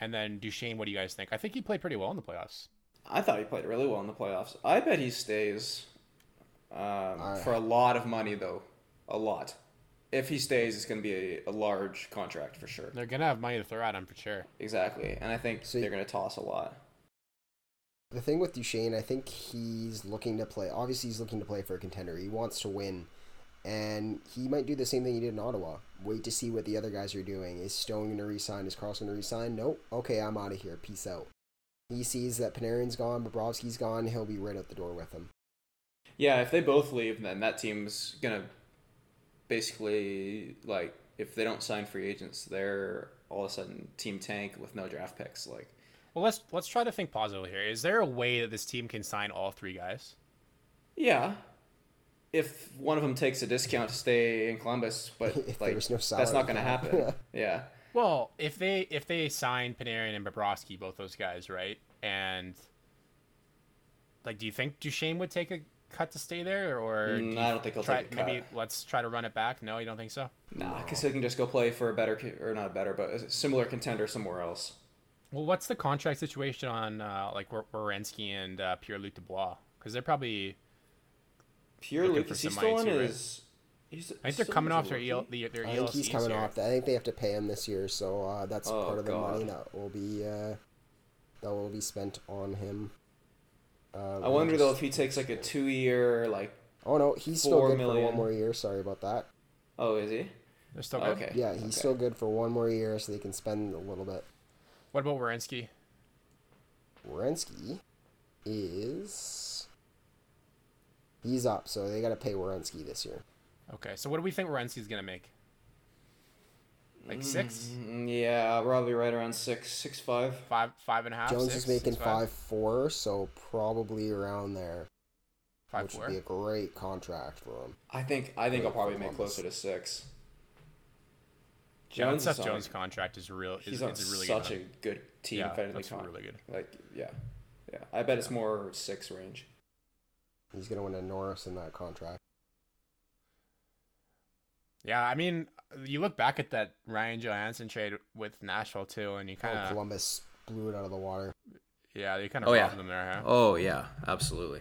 And then Duchene, what do you guys think? I think he played pretty well in the playoffs. I thought he played really well in the playoffs. I bet he stays um, I- for a lot of money, though. A lot. If he stays, it's going to be a, a large contract for sure. They're gonna have money to throw at him for sure. Exactly, and I think So- they're going to toss a lot. The thing with Duchene, I think he's looking to play. Obviously, he's looking to play for a contender. He wants to win, and he might do the same thing he did in Ottawa. Wait to see what the other guys are doing. Is Stone going to resign? Is Karlsson going to resign? Nope. Okay, I'm out of here. Peace out. He sees that Panarin's gone, Bobrovsky's gone. He'll be right out the door with him. Yeah, if they both leave, then that team's going to basically, like, if they don't sign free agents, they're all of a sudden team tank with no draft picks. Like, Well, let's let's try to think positively here. Is there a way that this team can sign all three guys? yeah. If one of them takes a discount to stay in Columbus, but [LAUGHS] like there's no that's not going to happen. [LAUGHS] yeah. Well, if they if they sign Panarin and Bobrovsky, both those guys, right? And like, do you think Duchene would take a cut to stay there, or Mm, you I don't think he'll try, take a cut. Maybe let's try to run it back. No, you don't think so? Nah, because he can just go play for a better, or not a better, but a similar contender somewhere else. Well, what's the contract situation on uh, like Wor- Werenski and uh, Pierre Luc Dubois? Because they're probably Pure Looking Luke, for is he some still on too, his? He's, I think they're coming off their rookie? EL, the, their I think he's coming here. off. I think they have to pay him this year, so uh, that's Oh, part of the money that will be uh, that will be spent on him. Uh, I wonder just- though if he takes like a two-year, like, Oh no, he's still four good for one more year. Sorry about that. oh, is he? They're still good. Okay. Yeah, he's okay. still good for one more year, so they can spend a little bit. What about Werenski? Wierenski is he's up, so they got to pay Werenski this year. Okay, so what do we think Werenski's gonna make? Like six, Mm, yeah, probably right around six, six five. five, five and a half. Jones six, is making five four, so probably around there, five which four. would be a great contract for him. I think I think I'll probably make Columbus. closer to six. Yeah, that Jones Seth is on Jones a- contract is real. Is, He's on it's a really such good. a good team. yeah, friendly that's con- really good. Like yeah, yeah. I bet it's more six range. He's gonna win a Norris in that contract. Yeah, I mean, you look back at that Ryan Johansen trade with Nashville too, and you Oh, kind of Columbus blew it out of the water. yeah, you kind of Oh robbed yeah. them there. Huh? Oh yeah, absolutely.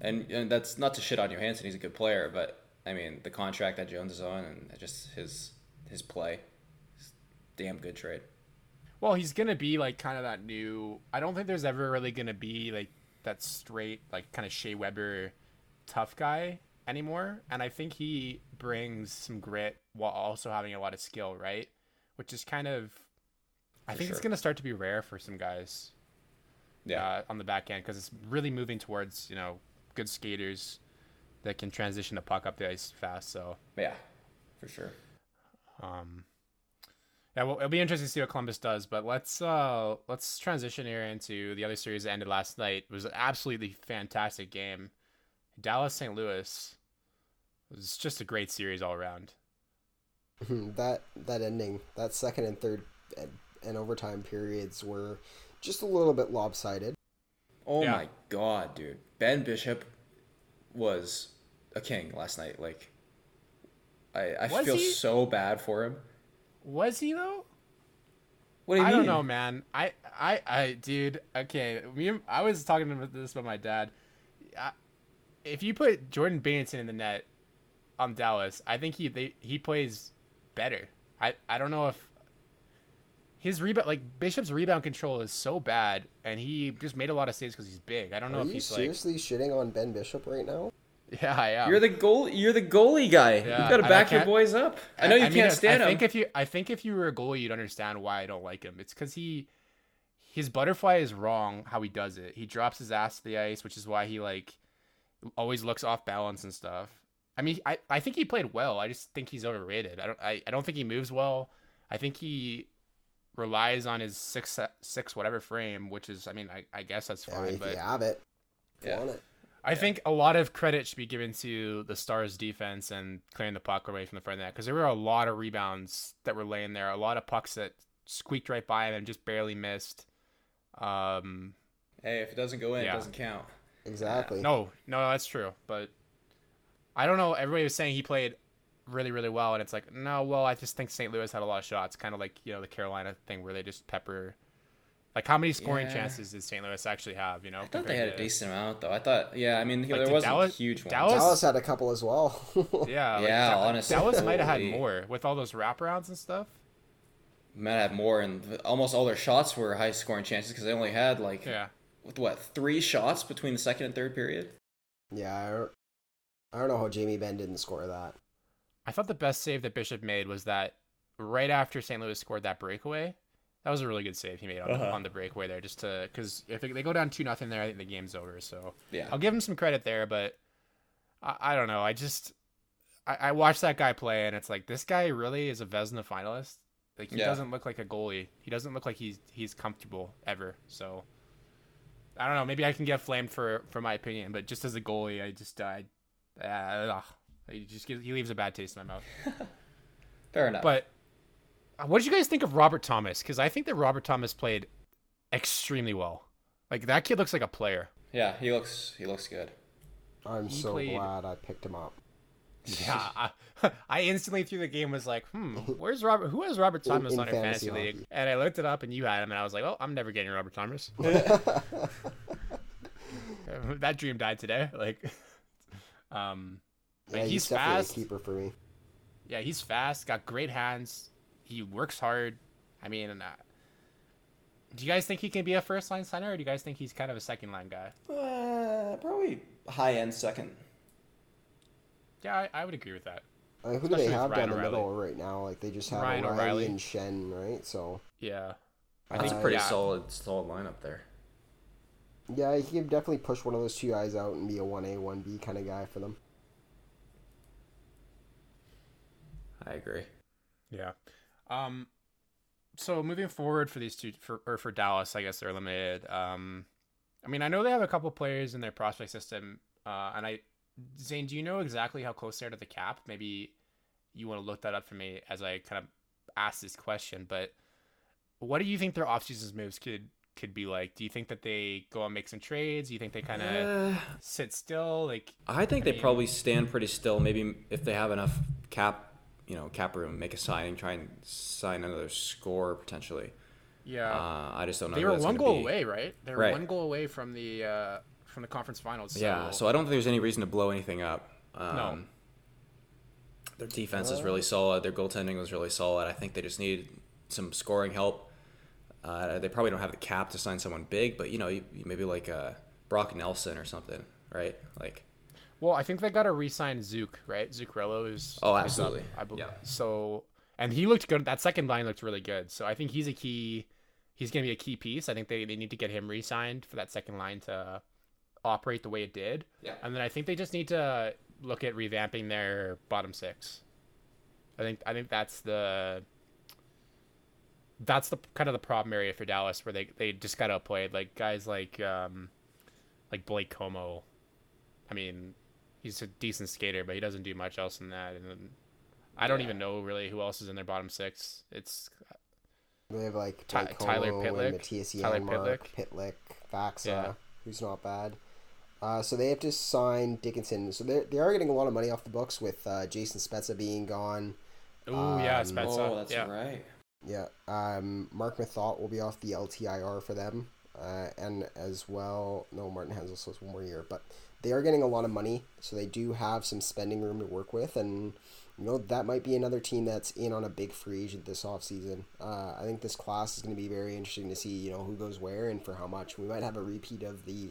And and that's not to shit on Johansen. He's a good player, but I mean the contract that Jones is on and just his his play, is damn good trade. Well, he's gonna be like kind of that new. I don't think there's ever really gonna be like that straight like kind of Shea Weber tough guy anymore, and I think he brings some grit while also having a lot of skill, right? Which is kind of, I For think it's gonna start to be rare for some guys. Yeah. uh, on the back end because it's really moving towards you know good skaters that can transition the puck up the ice fast. So Yeah, for sure. um, yeah, well, it'll be interesting to see what Columbus does. But let's uh let's transition here into the other series that ended last night. It was an absolutely fantastic game. Dallas St. Louis it was just a great series all around. that that ending, that second and third and, and overtime periods were just a little bit lopsided. Oh Yeah. my god, dude. Ben Bishop was a king last night. Like I I Was feel he? so bad for him. Was he though? What do you I mean? don't know, man. I, I, I, dude. Okay, me. I was talking about this with my dad. I, if you put Jordan Binnington in the net on Dallas, I think he they, he plays better. I, I don't know if his rebound like Bishop's rebound control is so bad, and he just made a lot of saves because he's big. I don't know Are if you he's seriously shitting on Ben Bishop right now? Like. [LAUGHS] Yeah, I am. You're the goal. You're the goalie guy. Yeah, you got to back your boys up. I know you mean, can't stand I him. think if you, I think if you were a goalie, you'd understand why I don't like him. It's because he, his butterfly is wrong how he does it. He drops his ass to the ice, which is why he like always looks off balance and stuff. I mean, I, I think he played well. I just think he's overrated. I don't I, I don't think he moves well. I think he relies on his six six whatever frame, which is I mean I, I guess that's fine, mean, if but you have it, Yeah. flaunt it. I think a lot of credit should be given to the Stars defense and clearing the puck away from the front of that because there were a lot of rebounds that were laying there, a lot of pucks that squeaked right by him and just barely missed. Um, hey, if it doesn't go in, Yeah. it doesn't count. Exactly. no, no, that's true, but I don't know. Everybody was saying he played really, really well, and it's like, no, well, I just think St. Louis had a lot of shots, kind of like you know the Carolina thing where they just pepper. Like, how many scoring Yeah. chances did St. Louis actually have? You know, I thought they had a decent amount though. I thought, yeah, I mean, Like, there wasn't Dallas- huge ones. Dallas- Dallas had a couple as well. [LAUGHS] Yeah, like, Yeah, Dal- honestly, Dallas might have had more with all those wraparounds and stuff. might have more, and almost all their shots were high scoring chances because they only had like Yeah. with what three shots between the second and third period. yeah, I don't, I don't know how Jamie Benn didn't score that. I thought the best save that Bishop made was that right after St. Louis scored that breakaway. That was a really good save he made on, the, Uh-huh. on the breakaway there, just to because if they, they go down two nothing there, I think the game's over. So Yeah, I'll give him some credit there, but I, I don't know. I just I, I watched that guy play, and it's like this guy really is a Vezina finalist. Like he Yeah. doesn't look like a goalie. He doesn't look like he's he's comfortable ever. So I don't know. Maybe I can get flamed for for my opinion, but just as a goalie, I just I uh, ugh. he just gives, he leaves a bad taste in my mouth. [LAUGHS] fair enough. But what did you guys think of Robert Thomas? Because I think that Robert Thomas played extremely well. Like that kid looks like a player. yeah, he looks he looks good. I'm He so played- glad I picked him up. Yeah, I, [LAUGHS] I instantly through the game was like, hmm, where's Robert? Who has Robert [LAUGHS] Thomas in on her fantasy, fantasy league? hockey. And I looked it up, and you had him, and I was like, well, I'm never getting Robert Thomas. [LAUGHS] that dream died today. Like, um, but Yeah, he's, he's, definitely fast. a keeper for me. Yeah, he's fast. Got great hands. He works hard. I mean, uh, do you guys think he can be a first line center, or do you guys think he's kind of a second line guy? Uh, probably high end second. Yeah, I, I would agree with that. Uh, who do they have Ryan down the middle right now? Like they just have Ryan O'Reilly, O'Reilly. and Schenn, right? So Yeah, That's Uh, a pretty yeah. solid solid lineup there. yeah, he can definitely push one of those two guys out and be a one A, one B kind of guy for them. I agree. yeah. Um, so moving forward for these two, for or for Dallas, I guess they're limited. Um, I mean, I know they have a couple players in their prospect system, uh, and I, Zane, do you know exactly how close they are to the cap? Maybe you want to look that up for me as I kind of ask this question. But what do you think their offseason moves could could be like? Do you think that they go and make some trades? Do you think they kind of sit still? Like, I think they mean- probably stand pretty still. Maybe if they have enough cap, you know, cap room, make a signing, try and sign another score potentially. yeah, Uh, I just don't know. they were one goal be. away, right? They were Right. one goal away from the uh, from the conference finals. So, Yeah, so I don't think there's any reason to blow anything up. Um, No. Their defense is really solid. Their goaltending was really solid. I think they just need some scoring help. Uh, they probably don't have the cap to sign someone big, but you know, maybe like uh, Brock Nelson or something, right? Like, Well, I think they got to re-sign Zook, right? Zuccarello is. Oh, is up, absolutely. I believe. Yeah. So, and he looked good. That second line looked really good. So I think he's a key. He's going to be a key piece. I think they, they need to get him re-signed for that second line to operate the way it did. Yeah. And then I think they just need to look at revamping their bottom six. I think I think that's the that's the kind of the problem area for Dallas where they, they just got outplayed. Like guys like um like Blake Comeau. I mean, he's a decent skater, but he doesn't do much else than that. And then I don't Yeah. even know really who else is in their bottom six. It's They have like Ty- Tyler Pitlick. and Matthias Tyler Janmark, Pitlick, Faksa, Yeah. who's not bad. Uh, so they have to sign Dickinson. So they they are getting a lot of money off the books with uh, Jason Spezza being gone. oh yeah, Um, Spezza. oh, that's yeah. right. Yeah. Um, Marc Methot will be off the LTIR for them, uh, and as well, no, Martin Hanzal still has one more year, but they are getting a lot of money, so they do have some spending room to work with, and you know that might be another team that's in on a big free agent this offseason. Uh, I think this class is going to be very interesting to see, you know, who goes where and for how much. We might have a repeat of the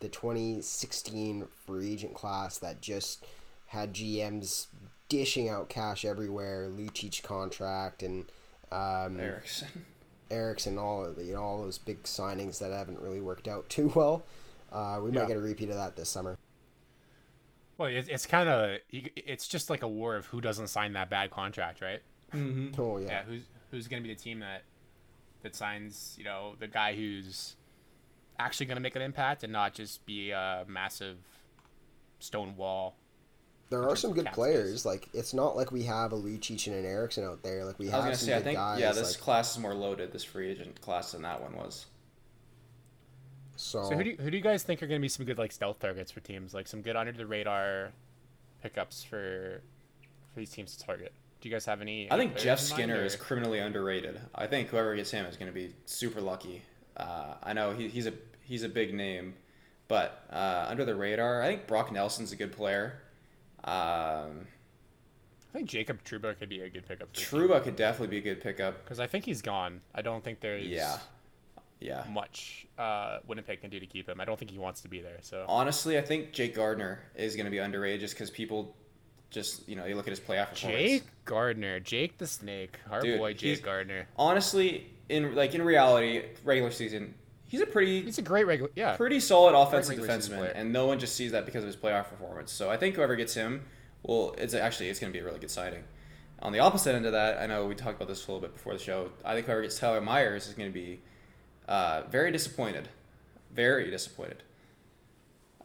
the 2016 free agent class that just had GMs dishing out cash everywhere, Lucic contract and um, Eriksson. Eriksson, all of the, you know all those big signings that haven't really worked out too well. Uh, we Yeah. might get a repeat of that this summer. Well, it's, it's kind of it's just like a war of who doesn't sign that bad contract, right? Oh yeah, Yeah, who's who's going to be the team that that signs, you know, the guy who's actually going to make an impact and not just be a massive stone wall. there are some good players. space. Like it's not like we have a Lucic and an Eriksson out there. Like we I was have gonna some say, I good think guys. yeah, this like, class is more loaded. This free agent class than that one was. So, So who do you, who do you guys think are going to be some good like stealth targets for teams? Like some good under the radar pickups for for these teams to target. Do you guys have any? I think Jeff Skinner or- is criminally underrated. I think whoever gets him is going to be super lucky. Uh, I know he, he's a he's a big name, but uh, under the radar, I think Brock Nelson's a good player. Um, I think Jacob Trouba could be a good pickup. Trouba could definitely be a good pickup. because I think he's gone. I don't think there's Yeah, yeah. much uh, Winnipeg can do to keep him. I don't think he wants to be there. So Honestly, I think Jake Gardiner is going to be underrated just because people just you know you look at his playoff performance. Jake Gardiner, Jake the Snake, our Dude, boy Jake Gardiner. Honestly, in like in reality, regular season, he's a pretty He's a great regular. Yeah, pretty solid offensive defenseman, and no one just sees that because of his playoff performance. So I think whoever gets him, well, it's actually it's going to be a really good signing. On the opposite end of that, I know we talked about this a little bit before the show. I think whoever gets Tyler Myers is going to be uh, very disappointed, very disappointed.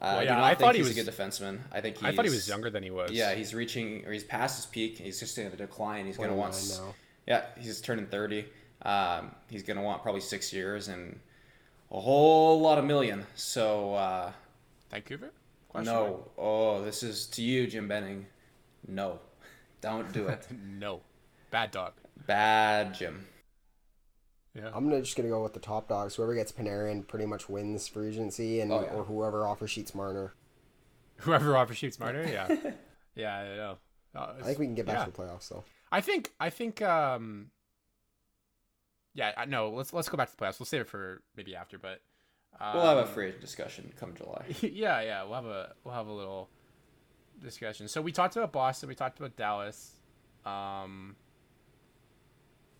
Uh, Well, I do not I think thought he was- a good defenseman. I think he's, I thought he was younger than he was. Yeah, he's reaching or he's past his peak. He's just in a decline. He's going to want. 29 now. Yeah, he's turning thirty. Um, he's going to want probably six years and a whole lot of million. So uh, Vancouver. Question mark? no, oh, this is to you, Jim Benning. No, [LAUGHS] don't do it. [LAUGHS] no, bad dog. Bad Jim. Yeah. I'm gonna just gonna go with the top dogs. Whoever gets Panarin pretty much wins free agency, and Oh, yeah. or whoever offers Sheets Marner. [LAUGHS] Whoever offers shoots smarter. Yeah. [LAUGHS] yeah, I know. Uh, I think we can get back yeah. to the playoffs though. I think I think um yeah, no, let's let's go back to the playoffs. We'll save it for maybe after, but um, We'll have a free agent discussion come July. [LAUGHS] yeah, yeah, we'll have a we'll have a little discussion. So we talked about Boston, we talked about Dallas. Um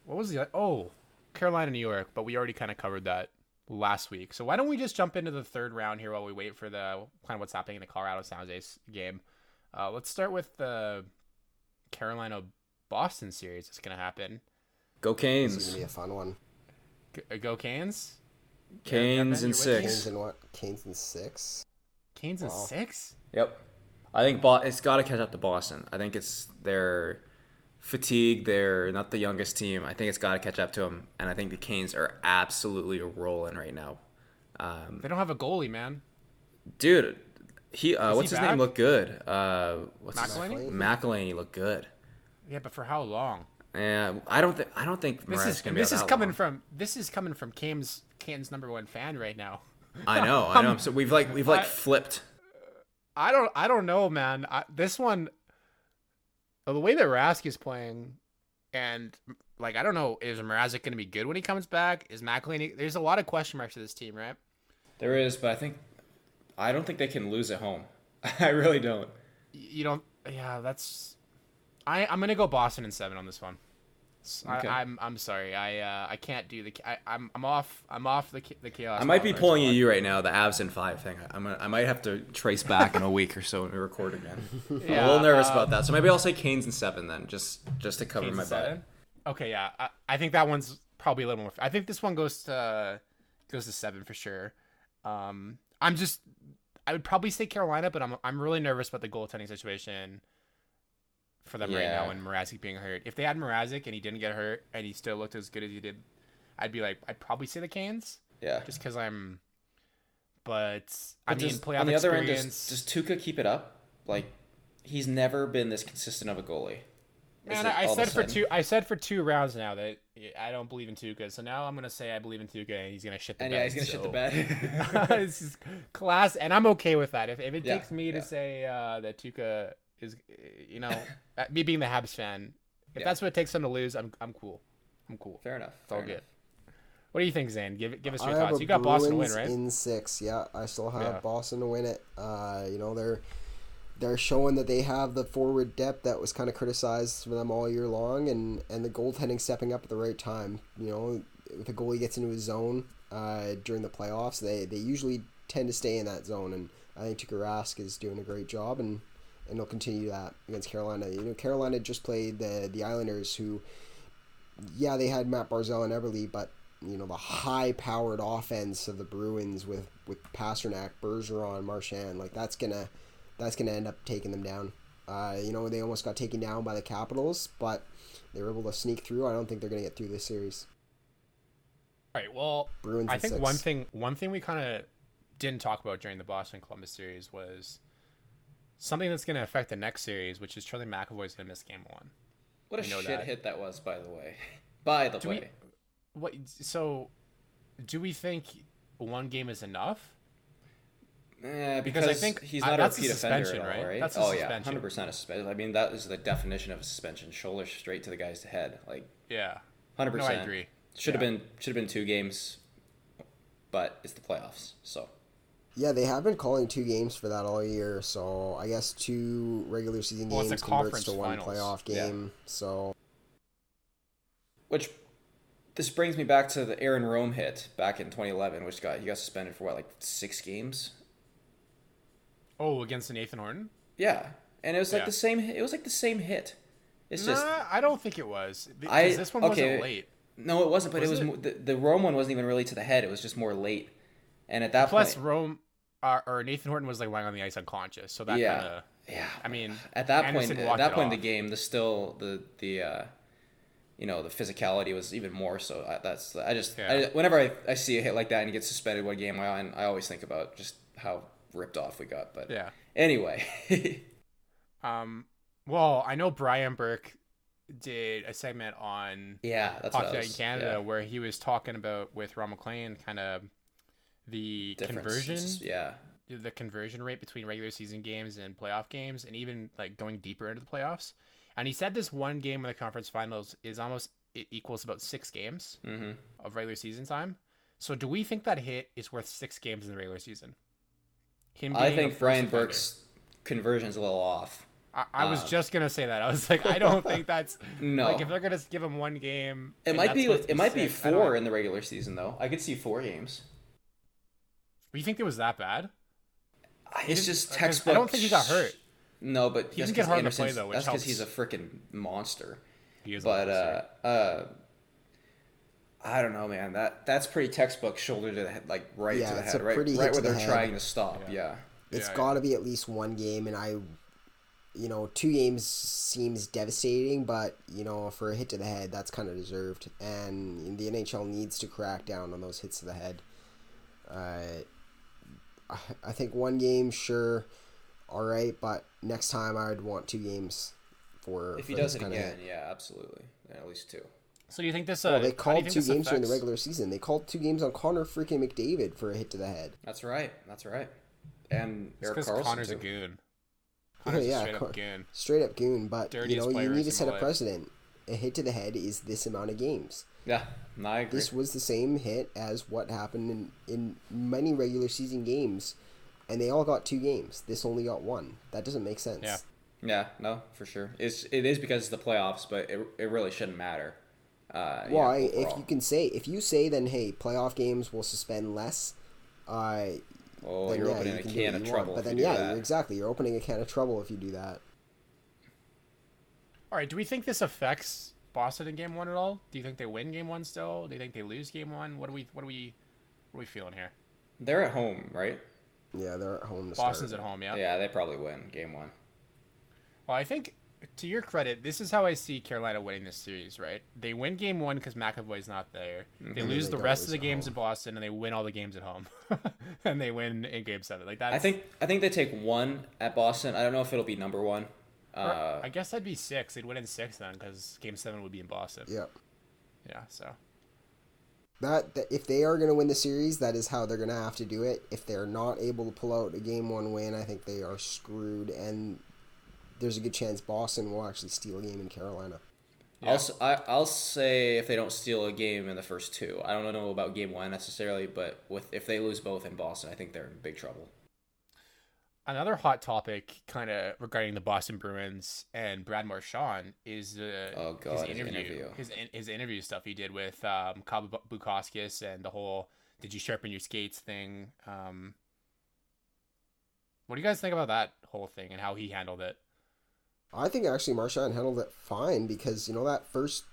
What was the oh, Carolina, New York, but we already kind of covered that last week. So why don't we just jump into the third round here while we wait for the kind of what's happening in the Colorado San Jose game. Uh, let's start with the Carolina Boston series that's going to happen. Go This is gonna be a fun one. G- uh, go Canes. Canes Ben, in Canes six. in what? Canes in six. Canes and Wow. six. Yep. I think Bo- it's got to catch up to Boston. I think it's their fatigue. They're not the youngest team. I think it's got to catch up to them, and I think the Canes are absolutely rolling right now. Um, They don't have a goalie, man. dude, he uh, what's he his back? name? Looked good. Uh, what's his McElhinney? McElhinney looked good. Yeah, but for how long? Yeah, I don't think I don't think This is gonna be this is coming long. from this is coming from Cam's Can's number one fan right now. I know, I [LAUGHS] know. So we've like we've like I- flipped. I don't I don't know, man. I, this one, the way that Rask is playing, and like I don't know, is Mrazek going to be good when he comes back? Is McElhinney? There's a lot of question marks to this team, right? There is, but I think I don't think they can lose at home. [LAUGHS] I really don't. You don't. Yeah, that's. I I'm gonna go Boston in seven on this one. S- Okay. I, am I'm sorry. I uh I can't do the. I, I'm I'm off. I'm off the the chaos. I might be pulling at you right now, the abs in five thing. I'm gonna, I might have to trace back in a week or so and record again. [LAUGHS] I'm a little nervous uh, about that, so maybe I'll say Canes and seven then, just just to cover Canes my butt. seven? Okay, yeah. I, I think that one's probably a little more. I think this one goes to goes to seven for sure. Um, I'm just. I would probably say Carolina, but I'm I'm really nervous about the goaltending situation for them right now and Mrazek being hurt. If they had Mrazek and he didn't get hurt and he still looked as good as he did, I'd be like, I'd probably say the Canes Yeah. just because I'm. But I But mean, does- playoff on the other end, does, does Tuukka keep it up? Like, he's never been this consistent of a goalie. Man, I I all of a said for two. I said for two rounds now that I don't believe in Tuukka. So now I'm gonna say I believe in Tuukka, and he's gonna shit the And bed. yeah, he's gonna shit the bed. [LAUGHS] this is class, and I'm okay with that. If, if it Yeah, takes me to say uh, that Tuca is, uh, you know, [LAUGHS] uh, me being the Habs fan, if Yeah. that's what it takes them to lose, I'm I'm cool. I'm cool. Fair enough. It's all fair good. enough. What do you think, Zane? Give it- give us I your have thoughts. a You got Boston to win, right? In six, yeah. I still have Yeah. Boston to win it. Uh, you know they're they're showing that they have the forward depth that was kind of criticized for them all year long, and and the goaltending stepping up at the right time. You know, if a goalie gets into his zone uh, during the playoffs, they they usually tend to stay in that zone, and I think Tuukka Rask is doing a great job, and and they'll continue that against Carolina. You know, Carolina just played the the Islanders, who yeah, they had Matt Barzal and Eberle, but you know the high-powered offense of the Bruins with with Pastrnak, Bergeron, Marchand, like that's gonna that's gonna end up taking them down. Uh, you know they almost got taken down by the Capitals, but they were able to sneak through. I don't think they're gonna get through this series. All right. Well, Bruins I think six. one thing one thing we kind of didn't talk about during the Boston Columbus series was something that's going to affect the next series, which is Charlie McAvoy's going to miss game one. What a shit that. hit that was, by the way. [LAUGHS] By the Do way. we, what? So, do we think one game is enough? Eh, Because because I think- he's not a that's a repeat offender suspension, at all, right? right? That's a oh yeah, hundred percent a suspension. I mean, that is the definition of a suspension: shoulder straight to the guy's head. Like Yeah. hundred No, percent. I agree. Should have been should have been two games, but it's the playoffs, so Yeah, they have been calling two games for that all year, so I guess two regular season Well, games converts conference to one finals. playoff Yeah. game. So which this brings me back to the Aaron Rome hit back in 2011, which got he got suspended for what like six games. Oh, against Nathan Horton? Yeah, and it was like Yeah. the same. It was like the same hit. It's just nah, I don't think it was. I- this one okay. wasn't late. no, it wasn't. But Was it was it? the, the Rome one wasn't even really to the head. It was just more late. And at that Plus, point, Rome uh, or Nathan Horton was like lying on the ice unconscious, so that yeah, kind of. yeah. I mean, at that Anderson point, at that point in the game, the still the the uh, you know the physicality was even more so. I, that's I just I, whenever I, I see a hit like that and he gets suspended one game, I I always think about just how ripped off we got. But Yeah. anyway, [LAUGHS] Um. Well, I know Brian Burke did a segment on yeah, that's Hockey Night in Canada yeah. where he was talking about with Ron MacLean kind of the conversion, yeah, the conversion rate between regular season games and playoff games, and even like going deeper into the playoffs. And he said this one game in the conference finals is almost it equals about six games hmm of regular season time. So, do we think that hit is worth six games in the regular season? Him I think Brian offender. Burke's conversion's a little off. I, I was uh, just gonna say that. I was like, I don't think [LAUGHS] that's No. Like, if they're gonna give him one game, It might be it might be six, I don't- four in the regular season though. I could see four games. You think it was that bad? It's didn't- just 'cause textbook. I don't think he got hurt. No, but He that's didn't get 'cause hard to play, though, which That's because he's a freaking monster. He is a But monster. uh, uh, I don't know, man. That that's pretty textbook shoulder to the head, like right Yeah, to the it's head, a right, pretty right hit where the they're head. trying to stop. Yeah. it's Yeah, got to be at least one game, and I you know, two games seems devastating, but you know, for a hit to the head, that's kind of deserved, and the NHL needs to crack down on those hits to the head. Uh, I, I think one game, sure, all right, but next time I would want two games for. If he for does it kinda again, hit. yeah, absolutely, at least two. So you think this? Uh, Well, they how do you called two this games during the regular season. They called two games on Connor freaking McDavid for a hit to the head. That's right. That's right. And because Carlson Connor's a goon. [LAUGHS] Connor's yeah, a straight Con- up goon. Straight up goon, but you know you need to set a precedent. A hit to the head is this amount of games. Yeah, no, I agree. This was the same hit as what happened in, in many regular season games, and they all got two games. This only got one. That doesn't make sense. Yeah. Yeah, no, for sure. It's it is because it's the playoffs, but it, it really shouldn't matter. Uh, yeah, Why? if you can say, if you say, then hey, playoff games will suspend less. Uh, well, then you're yeah, opening you a can do can of trouble. want. But if then you do yeah, that. you're exactly. You're opening a can of trouble if you do that. All right. Do we think this affects Boston in Game One at all? Do you think they win Game One still? Do you think they lose Game One? What do we? What do we? What are we feeling here? They're at home, right? Yeah, they're at home. To Boston's start. at home, yeah. Yeah, they probably win game one. Well, I think to your credit, this is how I see Carolina winning this series. Right? They win Game One because McAvoy's not there. Mm-hmm. They lose They the rest lose of the games home. in Boston, and they win all the games at home, [LAUGHS] and they win in Game Seven. Like that. I think I think they take one at Boston. I don't know if it'll be number one. Uh, I guess that'd be six. They'd win in six then, because Game Seven would be in Boston. Yeah. Yeah. So. That, that if they are going to win the series, that is how they're going to have to do it. If they're not able to pull out a game one win, I think they are screwed, and there's a good chance Boston will actually steal a game in Carolina. I'll s- I, will say if they don't steal a game in the first two. I don't know about game one necessarily, but with if they lose both in Boston, I think they're in big trouble. Another hot topic, kind of regarding the Boston Bruins and Brad Marchand, is uh, Oh, God, his his interview, interview. his in- his interview stuff he did with um, Kyle and the whole "Did you sharpen your skates?" thing. Um, what do you guys think about that whole thing and how he handled it? I think actually Marchand handled it fine because you know that first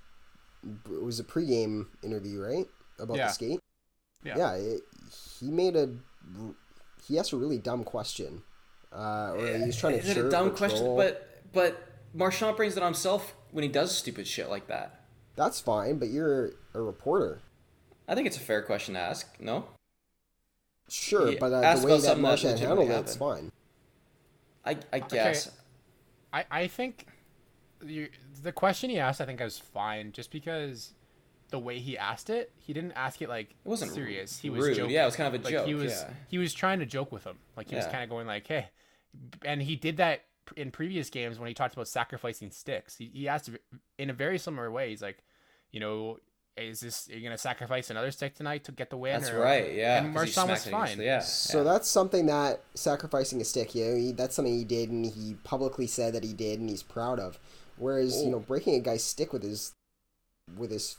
it was a pregame interview, right? About Yeah. the skate. Yeah. Yeah, it, he made a he asked a really dumb question. Uh, or he was trying to Is it a dumb or question? But but Marchand brings it on himself when he does stupid shit like that. that's fine. But you're a reporter. I think it's a fair question to ask. No, Sure, Yeah, but uh, ask the way that something that Marchand handled it, it's fine. I I guess. I I think you, the question he asked, I think, was fine, just because the way he asked it, he didn't ask it like It wasn't serious. He was rude. joking. Yeah, it was kind of a like, joke, He was yeah. he was trying to joke with him. Like he was kind of going like, "Hey," and he did that in previous games when he talked about sacrificing sticks. He, he asked in a very similar way. He's like, you know. Is this you're gonna sacrifice another stick tonight to get the win? That's or- right. Yeah, and 'cause he Marchand was smacked it against fine. Yeah. So yeah. that's something that sacrificing a stick, you know, he, that's something he did, and he publicly said that he did, and he's proud of. Whereas, you know, oh. breaking a guy's stick with his with his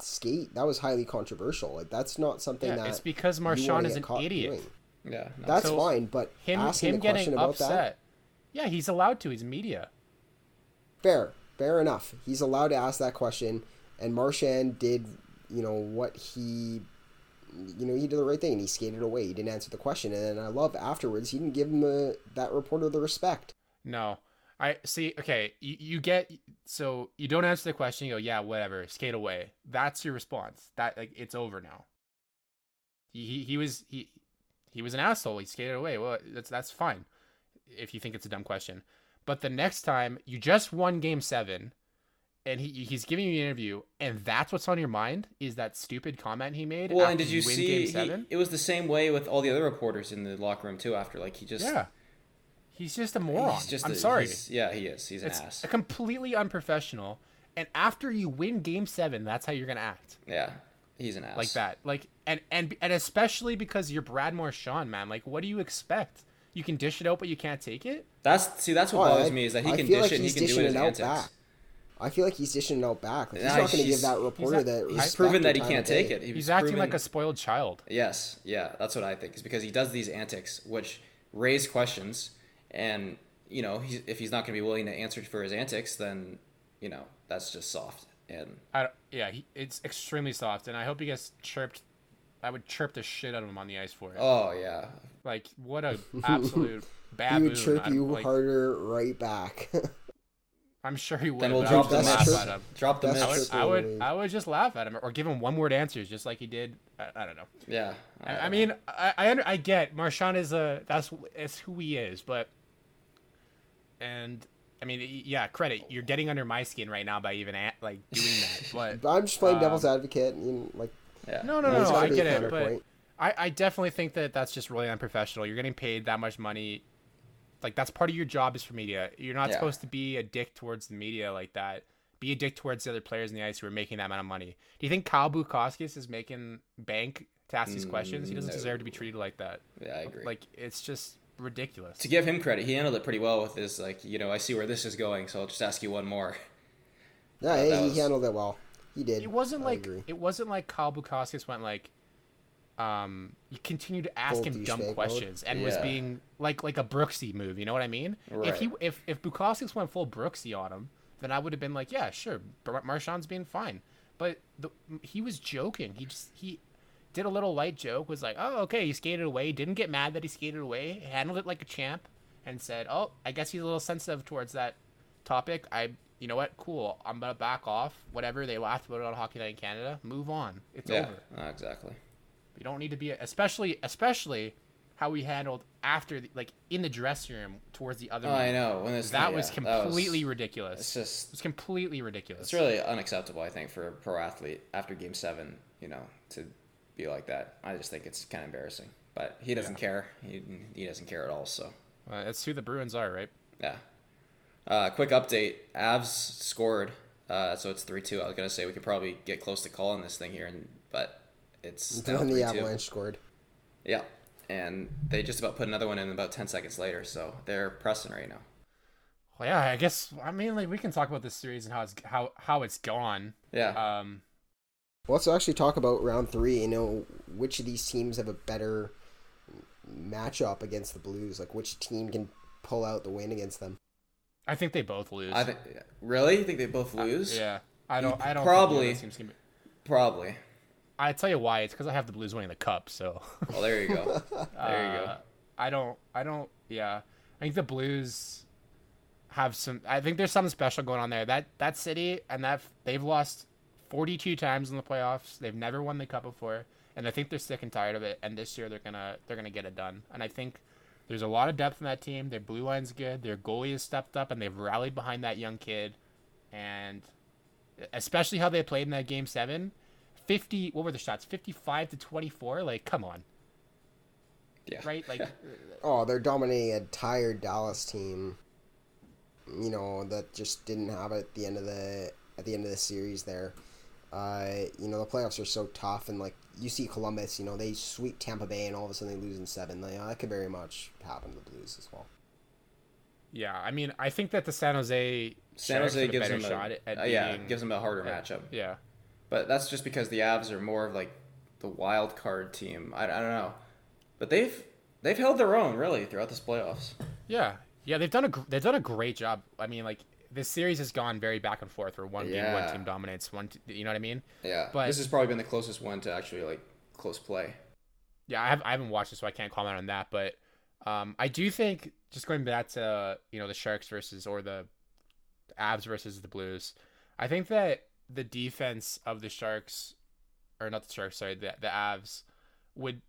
skate, that was highly controversial. Like that's not something Yeah, that it's because you wanna Marchand is an idiot. doing. Yeah. no. That's So, fine, but Him asking him the question getting about upset. that, Yeah, he's allowed to. He's media. fair, fair enough. He's allowed to ask that question, and Marchand did, you know, what he, you know, he did the right thing. and He skated away. He didn't answer the question, and then I love afterwards he didn't give him the, that reporter the respect. No. I see. Okay, you, you get so you don't answer the question. You go, yeah, whatever, skate away. That's your response. That like it's over now. He he, he was he he was an asshole. He skated away. Well, that's that's fine if you think it's a dumb question. But the next time you just won Game Seven, and he he's giving you an interview, and that's what's on your mind is that stupid comment he made. Well, after and did you win see? Game he- it was the same way with all the other reporters in the locker room too. After like he just yeah, he's just a moron. He's just I'm a- sorry. yeah, he is. He's an It's ass. completely unprofessional. And after you win Game Seven, that's how you're gonna act Yeah, he's an ass. like that. Like and and and especially because you're Brad Marchand, man. Like, what do you expect? You can dish it out, but you can't take it. That's see. That's what Oh, bothers I- me is that he I can dish like it. and He can do it it out antics. back. I feel like he's dishing it out back. Like, he's Nah, not going to give that reporter not- the he's proven that he can't take it. He He's acting proven- like a spoiled child. Yes, yeah, that's what I think. Is because he does these antics, which raise questions, and you know, he's, if he's not going to be willing to answer for his antics, then you know that's just soft. And I don't, yeah, he, it's extremely soft, and I hope he gets chirped. I would chirp the shit out of him on the ice for it. oh yeah, Like, what a [LAUGHS] absolute baboon. he would chirp you like- harder right back. [LAUGHS] I'm sure he would. Then we'll drop the laugh at him. Drop the I would, I would, I would just laugh at him or give him one word answers, just like he did. I, I don't know. Yeah. I, I don't mean. I, I, under, I get Marchand is a that's it's who he is, but and I mean, yeah, credit you're getting under my skin right now by even at, like doing that, but [LAUGHS] But I'm just playing Um, devil's advocate. You know, like no, no, no, there's no, I get it, but. I, I definitely think that that's just really unprofessional. You're getting paid that much money, like that's part of your job is for media. You're not Yeah. supposed to be a dick towards the media like that. Be a dick towards the other players in the ice who are making that amount of money. Do you think Kyle Bukauskas is making bank to ask these questions? He doesn't Mm, no. deserve to be treated like that. yeah, I agree. Like it's just ridiculous. to give him credit, he handled it pretty well with his like, you know, I see where this is going, so I'll just ask you one more. yeah, that he was- handled it well. He did. It wasn't I like agree. it wasn't like Kyle Bukauskas went like um you continue to ask Full him dumb douchebag mode? questions and was being like like a Brooksy move, you know what I mean? If he if if Bukauskas went full Brooksy on him, then I would have been like, yeah, sure, Mar- Marchand's being fine. But the, he was joking. He just he did a little light joke, was like, oh okay, he skated away, didn't get mad that he skated away, handled it like a champ, and said, oh, I guess he's a little sensitive towards that topic. I you know what? Cool. I'm gonna back off. Whatever they laughed about it on Hockey Night in Canada. Move on. It's Yeah, over. uh, exactly. You don't need to be, especially especially how we handled after, the, like in the dressing room towards the other. Oh, I know. When this That yeah, was that completely was- ridiculous. It's just it's completely ridiculous. it's really unacceptable, I think, for a pro athlete after Game Seven, you know, to be like that. I just think it's kind of embarrassing. But he doesn't care. He he doesn't care at all. So Uh, that's who the Bruins are, right? yeah. Uh, quick update: Avs scored, uh, so it's three two. I was gonna say we could probably get close to calling this thing here, and but it's [LAUGHS] now Then the three two. Avalanche scored. Yeah, and they just about put another one in about ten seconds later, so they're pressing right now. Well, yeah. I guess I mean, like we can talk about this series and how it's how how it's gone. Yeah. Um, Well, let's actually talk about round three. You know, which of these teams have a better matchup against the Blues? Like, which team can pull out the win against them? I think they both lose. I think really. You think they both lose? Yeah. I don't. I don't. Probably. Think the other be- Probably. I tell you why. It's because I have the Blues winning the cup. So. [LAUGHS] Well, there you go. [LAUGHS] There you go. Uh, I don't. I don't. Yeah, I think the Blues have some. I think there's something special going on there. That that city and that they've lost 42 times in the playoffs. They've never won the cup before, and I think they're sick and tired of it. And this year they're gonna they're gonna get it done. And I think there's a lot of depth in that team. Their blue line's good. Their goalie has stepped up, and they've rallied behind that young kid. And especially how they played in that game seven. 50 what were the shots 55 to 24 like come on Yeah. right like [LAUGHS] Oh, they're dominating a tired Dallas team. You know that just didn't have it at the end of the at the end of the series. There, uh, you know the playoffs are so tough, and like you see Columbus, you know they sweep Tampa Bay, and all of a sudden they lose in seven. Like, that could very much happen to the Blues as well. Yeah, I mean, I think that the San Jose San Jose have a gives them a shot at uh, yeah beating- gives them a harder yeah, matchup. Yeah, But that's just because the Avs are more of like the wild card team. I, I don't know, but they've they've held their own really throughout this playoffs. yeah, yeah. They've done a gr- they've done a great job. I mean, like this series has gone very back and forth, where one game one team dominates, one t- you know what I mean? Yeah, But- this has probably been the closest one to actually like close play. Yeah, I have I haven't watched it, so I can't comment on that. But um, I do think just going back to you know the Sharks versus or the Avs versus the Blues, I think that the defense of the Sharks, or not the Sharks, sorry, the the Avs, would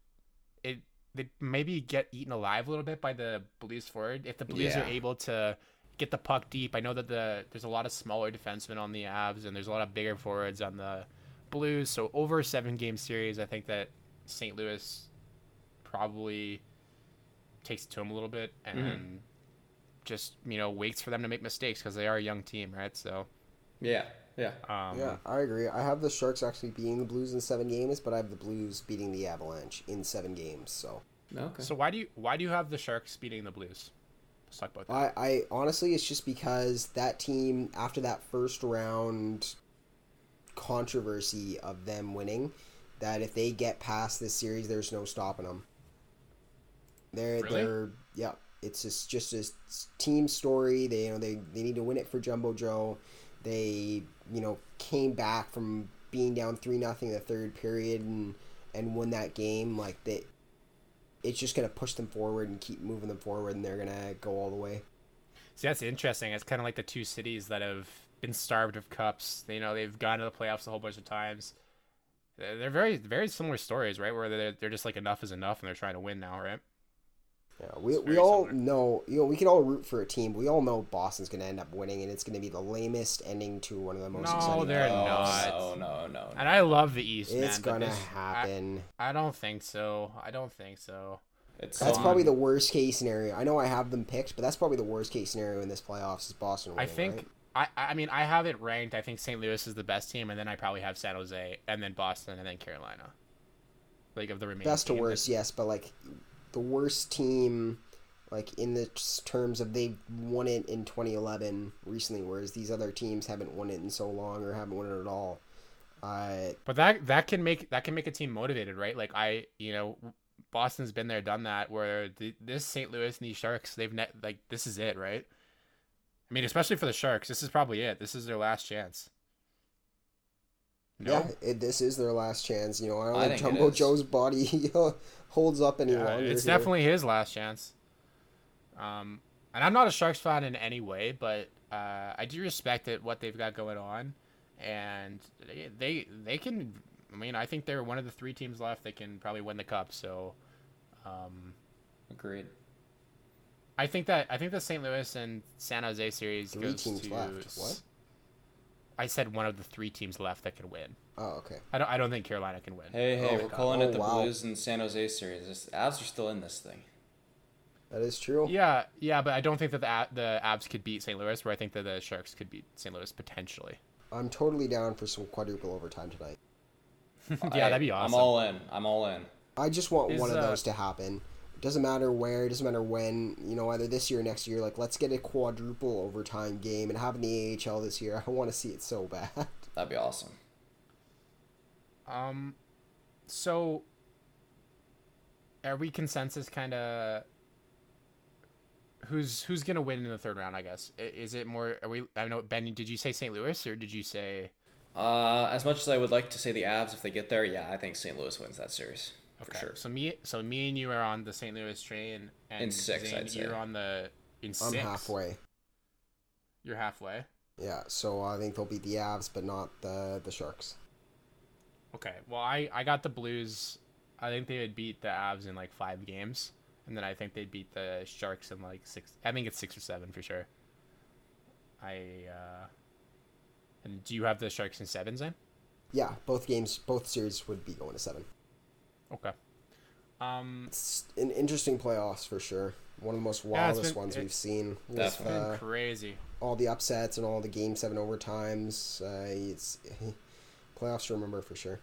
it they maybe get eaten alive a little bit by the Blues forward if the Blues Yeah. are able to get the puck deep. I know that the there's a lot of smaller defensemen on the Avs and there's a lot of bigger forwards on the Blues. So over a seven game series, I think that St. Louis probably takes it to them a little bit and Mm-hmm. just you know waits for them to make mistakes because they are a young team, right? So Yeah, yeah. um, Yeah, I agree. I have the Sharks actually beating the Blues in seven games, but I have the Blues beating the Avalanche in seven games. So Okay. So why do you why do you have the Sharks beating the Blues? Let's talk about that. I, I honestly, it's just because that team after that first round controversy of them winning, that if they get past this series, there's no stopping them. They're Really? they're yeah. It's just just a team story. They you know they they need to win it for Jumbo Joe. They you know came back from being down three nothing in the third period and and won that game like they it's just gonna push them forward and keep moving them forward, and they're gonna go all the way. See, that's interesting. It's kind of like the two cities that have been starved of cups. You know, they've gone to the playoffs a whole bunch of times. They're they're very, very similar stories, right? Where they're, they're just like enough is enough, and they're trying to win now, right? Yeah, we, we all similar. know you know we can all root for a team. We all know Boston's gonna end up winning, and it's gonna be the lamest ending to one of the most No, exciting. they're playoffs. not. No, no, no. And I love the East. It's gonna happen. I, I don't think so. I don't think so. It's That's on- probably the worst case scenario. I know I have them picked, but that's probably the worst case scenario in this playoffs is Boston I winning. think right? I I mean I have it ranked. I think St. Louis is the best team, and then I probably have San Jose, and then Boston, and then Carolina. Like of the remaining. best to worst, yes, but like the worst team, like in the terms of they won it in 2011 recently, whereas these other teams haven't won it in so long or haven't won it at all. Uh, But that that can make that can make a team motivated, right? Like I, you know, Boston's been there, done that. Where the, this St. Louis and these Sharks, they've net like this is it, right? I mean, especially for the Sharks, this is probably it. This is their last chance. No, Yeah, it, this is their last chance. You know, I don't I think think Jumbo is. Joe's body [LAUGHS] holds up any Yeah, longer. it's here. definitely his last chance. Um, and I'm not a Sharks fan in any way, but uh, I do respect it what they've got going on, and they, they they can. I mean, I think they're one of the three teams left that can probably win the cup. So, um, Agreed. I think that I think the St. Louis and San Jose series Three goes teams to. left. What? I said one of the three teams left that could win. Oh, okay. I don't. I don't think Carolina can win. Hey, hey, Oh, we're God. calling Oh, it the wow. Blues and San Jose series. The Avs are still in this thing. That is true. Yeah, yeah, but I don't think that the the Avs could beat St. Louis. Where I think that the Sharks could beat St. Louis potentially. I'm totally down for some quadruple overtime tonight. [LAUGHS] yeah, Hey, that'd be awesome. I'm all in. I'm all in. I just want Is, one of uh, those to happen. It doesn't matter where, it doesn't matter when, you know, either this year or next year. Like, let's get a quadruple overtime game and have in the AHL this year. [LAUGHS] I want to see it so bad. [LAUGHS] That'd be awesome. Um, so are we consensus kind of who's who's gonna win in the third round? I guess is it more? Are we? I know Ben. Did you say St. Louis or did you say? Uh, as much as I would like to say the Avs if they get there, yeah, I think St. Louis wins that series for Okay, sure. so me, so me and you are on the St. Louis train, and In six, Zane, I'd say. you're on the in 6 I'm halfway. You're halfway. Yeah, so I think they'll beat the Avs, but not the the Sharks. Okay. Well, I I got the Blues. I think they would beat the Avs in like five games, and then I think they'd beat the Sharks in like six. I think it's six or seven for sure. I uh. And do you have the Sharks in seven, Zane? Yeah, both games, both series would be going to seven. Okay. Um, It's an interesting playoffs for sure. One of the most Yeah, wildest been- ones it- we've seen. With, Definitely. uh, crazy. all the upsets and all the game seven overtimes. Uh, it's [LAUGHS] playoffs to remember for sure.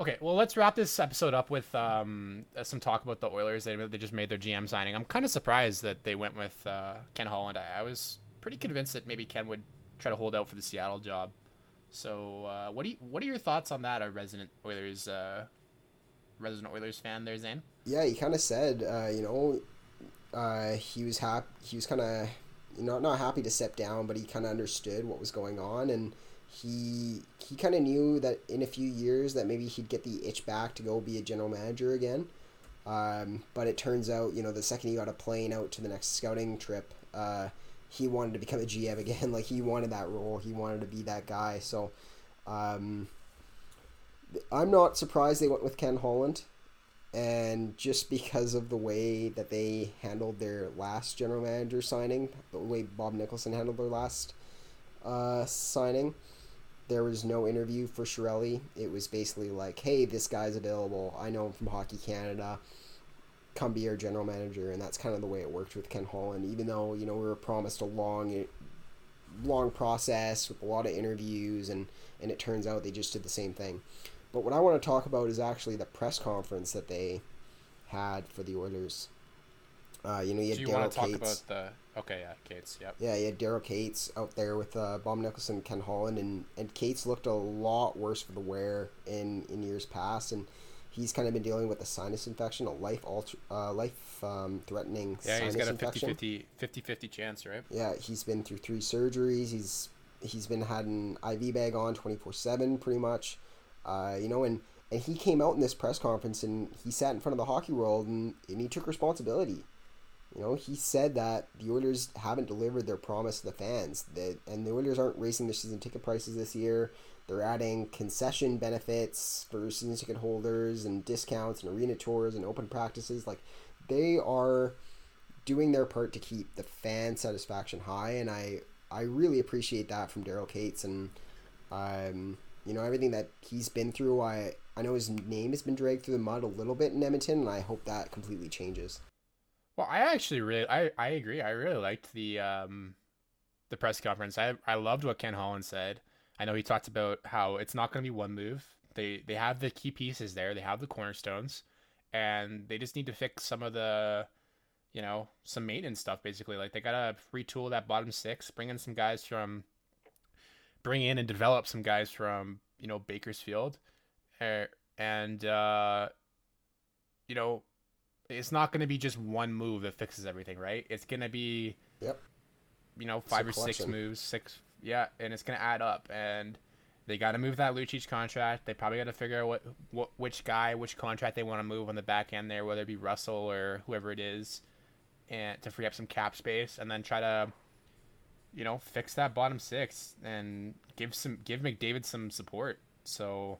Okay, well, let's wrap this episode up with um, uh, some talk about the Oilers. They, they just made their GM signing. I'm kind of surprised that they went with uh, Ken Holland. I, I was pretty convinced that maybe Ken would try to hold out for the Seattle job. So, uh, what do you, what are your thoughts on that, a resident Oilers uh, resident Oilers fan there, Zane? Yeah, he kind of said, uh, you know, uh, he was happy. He was kind of not not happy to step down, but he kind of understood what was going on, and he he kind of knew that in a few years that maybe he'd get the itch back to go be a general manager again. Um, but it turns out, you know, the second he got a plane out to the next scouting trip, uh, he wanted to become a GM [LAUGHS] again. like he wanted that role. He wanted to be that guy. So, um, I'm not surprised they went with Ken Holland and just because of the way that they handled their last general manager signing, the way Bob Nicholson handled their last uh, signing, there was no interview for Chiarelli. It was basically like, "Hey, this guy's available. I know him from Hockey Canada. Come be our general manager." And that's kind of the way it worked with Ken Holland. Even though you know we were promised a long, long process with a lot of interviews, and and it turns out they just did the same thing. But what I want to talk about is actually the press conference that they had for the Oilers. Uh, you know, you had you Daryl Katz. about the? Okay, yeah, Katz. Yep. Yeah, you had Daryl Katz out there with uh, Bob Nicholson, Ken Holland, and, and Katz looked a lot worse for the wear in, in years past, and he's kind of been dealing with a sinus infection, a life alter, uh, life um, threatening Yeah, he's got a infection. 50 50 50 chance, right? Yeah, he's been through three surgeries. He's he's been had an IV bag on twenty four seven pretty much. Uh, you know, and and he came out in this press conference and he sat in front of the hockey world and, and he took responsibility. You know, he said that the Oilers haven't delivered their promise to the fans. That and the Oilers aren't raising their season ticket prices this year. They're adding concession benefits for season ticket holders and discounts and arena tours and open practices. Like they are doing their part to keep the fan satisfaction high, and I I really appreciate that from Daryl Katz and um you know everything that he's been through. I I know his name has been dragged through the mud a little bit in Edmonton, and I hope that completely changes. Well, I actually really, I, I agree. I really liked the um, the press conference. I I loved what Ken Holland said. I know he talked about how it's not going to be one move. They they have the key pieces there. They have the cornerstones, and they just need to fix some of the, you know, some maintenance stuff. Basically, like they gotta retool that bottom six, bring in some guys from, bring in and develop some guys from you know Bakersfield, uh, and uh, you know it's not going to be just one move that fixes everything, right? It's going to be, Yep. you know, five or six moves, six, yeah, and it's going to add up. And they got to move that Lucic contract. They probably got to figure out what, what, which guy, which contract they want to move on the back end there, whether it be Russell or whoever it is, and to free up some cap space, and then try to, you know, fix that bottom six and give some, give McDavid some support. So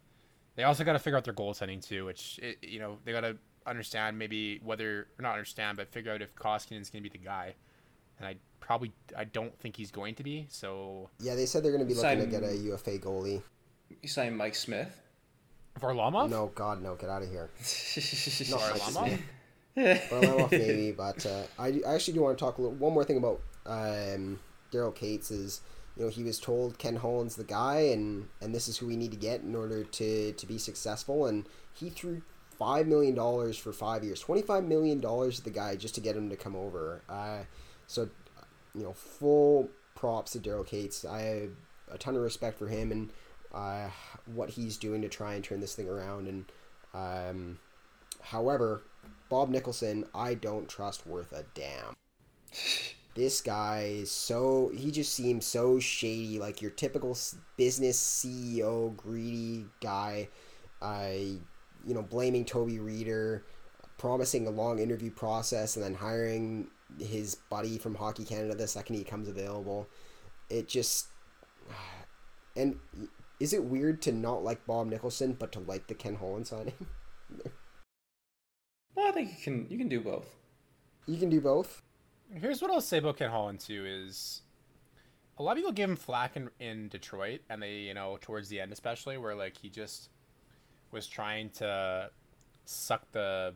they also got to figure out their goaltending too, which it, you know they got to understand maybe whether or not understand, but figure out if Koskinen's going to be the guy. And I probably I don't think he's going to be. So Yeah, they said they're going to be looking to get a UFA goalie. You signed Mike Smith. Varlamov, No, God, no, get out of here. [LAUGHS] Not Varlamov. Varlamov maybe, but uh, I, I actually do want to talk a little, one more thing about um, Daryl Katz is you know he was told Ken Holland's the guy and and this is who we need to get in order to to be successful and he threw five million dollars for five years, twenty five million dollars to the guy just to get him to come over. Uh, so you know full props to Daryl Katz. I have a ton of respect for him and uh, what he's doing to try and turn this thing around and. Um, However, Bob Nicholson, I don't trust worth a damn. [LAUGHS] This guy is so he just seems so shady, like your typical business CEO, greedy guy. I, you know, blaming Toby Reader, promising a long interview process, and then hiring his buddy from Hockey Canada the second he comes available. It just, [SIGHS] and is it weird to not like Bob Nicholson but to like the Ken Holland signing? [LAUGHS] Well, I think you can you can do both. You can do both. Here's what I'll say about Ken Holland too is a lot of people give him flack in, in Detroit and they, you know, towards the end especially where like he just was trying to suck the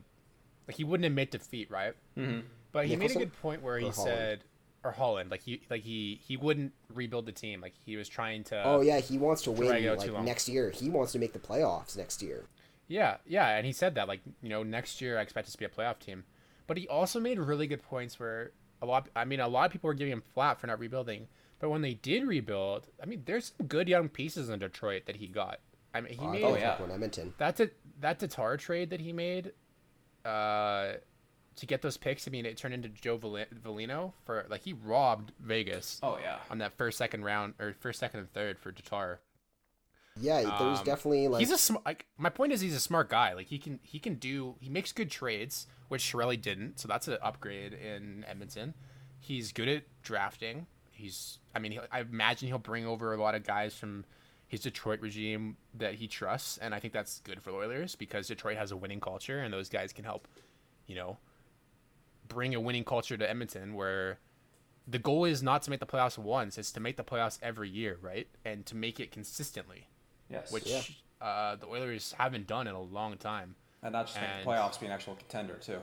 like he wouldn't admit defeat, right? Mm-hmm. But he made a good point where he Holland? said or Holland, like he like he he wouldn't rebuild the team. Like he was trying to Oh yeah, he wants to win it out too like next year. He wants to make the playoffs next year. Yeah, yeah, and he said that like you know next year I expect us to be a playoff team, but he also made really good points where a lot. I mean, a lot of people were giving him flat for not rebuilding, but when they did rebuild, I mean, there's some good young pieces in Detroit that he got. I mean, he Oh, made thought Oh, it was yeah. like one Edmonton. that ta- that Tatar trade that he made, uh, to get those picks. I mean, it turned into Joe Val- Veleno for like he robbed Vegas Oh yeah. on that first, second round or first, second, and third for Tatar. Yeah, there's Um, definitely like he's a smart. Like my point is, he's a smart guy. Like he can he can do he makes good trades, which Chiarelli didn't. So that's an upgrade in Edmonton. He's good at drafting. He's I mean he, I imagine he'll bring over a lot of guys from his Detroit regime that he trusts, and I think that's good for the Oilers because Detroit has a winning culture, and those guys can help, you know, bring a winning culture to Edmonton where. The goal is not to make the playoffs once; it's to make the playoffs every year, right? And to make it consistently Yes. which Yeah. uh, the Oilers haven't done in a long time. and not just and- the playoffs be an actual contender too.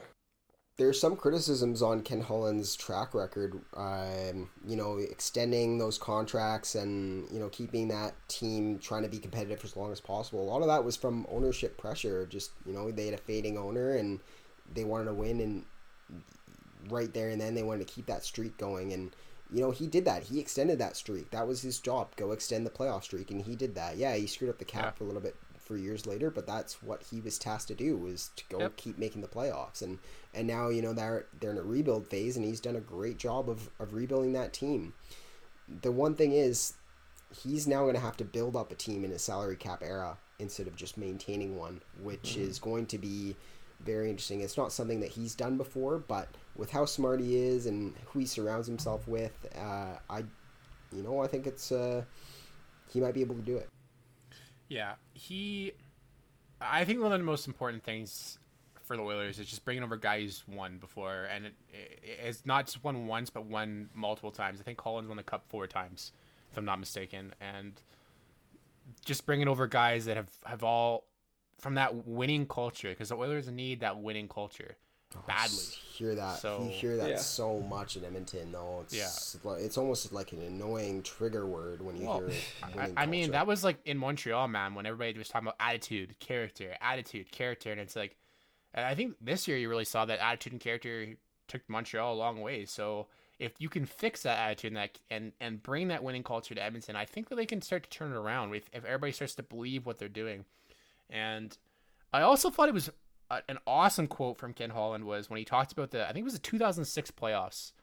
there's some criticisms on Ken Holland's track record. Um, you know, extending those contracts and you know keeping that team trying to be competitive for as long as possible. A lot of that was from ownership pressure. Just you know, they had a fading owner and they wanted to win, and right there and then they wanted to keep that streak going. And you know, he did that. He extended that streak. That was his job. Go extend the playoff streak, and he did that. Yeah, he screwed up the cap Yeah. a little bit for years later, but that's what he was tasked to do was to go Yep. keep making the playoffs. And and now you know they're they're in a rebuild phase, and he's done a great job of of rebuilding that team. The one thing is, he's now going to have to build up a team in a salary cap era, instead of just maintaining one, which mm-hmm. is going to be very interesting. It's not something that he's done before, but with how smart he is and who he surrounds himself with, uh, I, you know, I think it's uh, he might be able to do it. Yeah, he. I think one of the most important things for the Oilers is just bringing over guys won before, and it, it, it's not just won once, but won multiple times. I think Collins won the cup four times, if I'm not mistaken, and just bringing over guys that have have all from that winning culture because the Oilers need that winning culture oh, badly. S- Hear that? So- you hear that Yeah. so much in Edmonton, though. It's Yeah. like, it's almost like an annoying trigger word when you Well, hear it. I, I mean, that was like in Montreal, man, when everybody was talking about attitude, character, attitude, character, and it's like, and I think this year you really saw that attitude and character took Montreal a long way. So if you can fix that attitude and that and and bring that winning culture to Edmonton, I think that they can start to turn it around if if everybody starts to believe what they're doing. And I also thought it was a, an awesome quote from Ken Holland was when he talked about the I think it was the 2006 playoffs,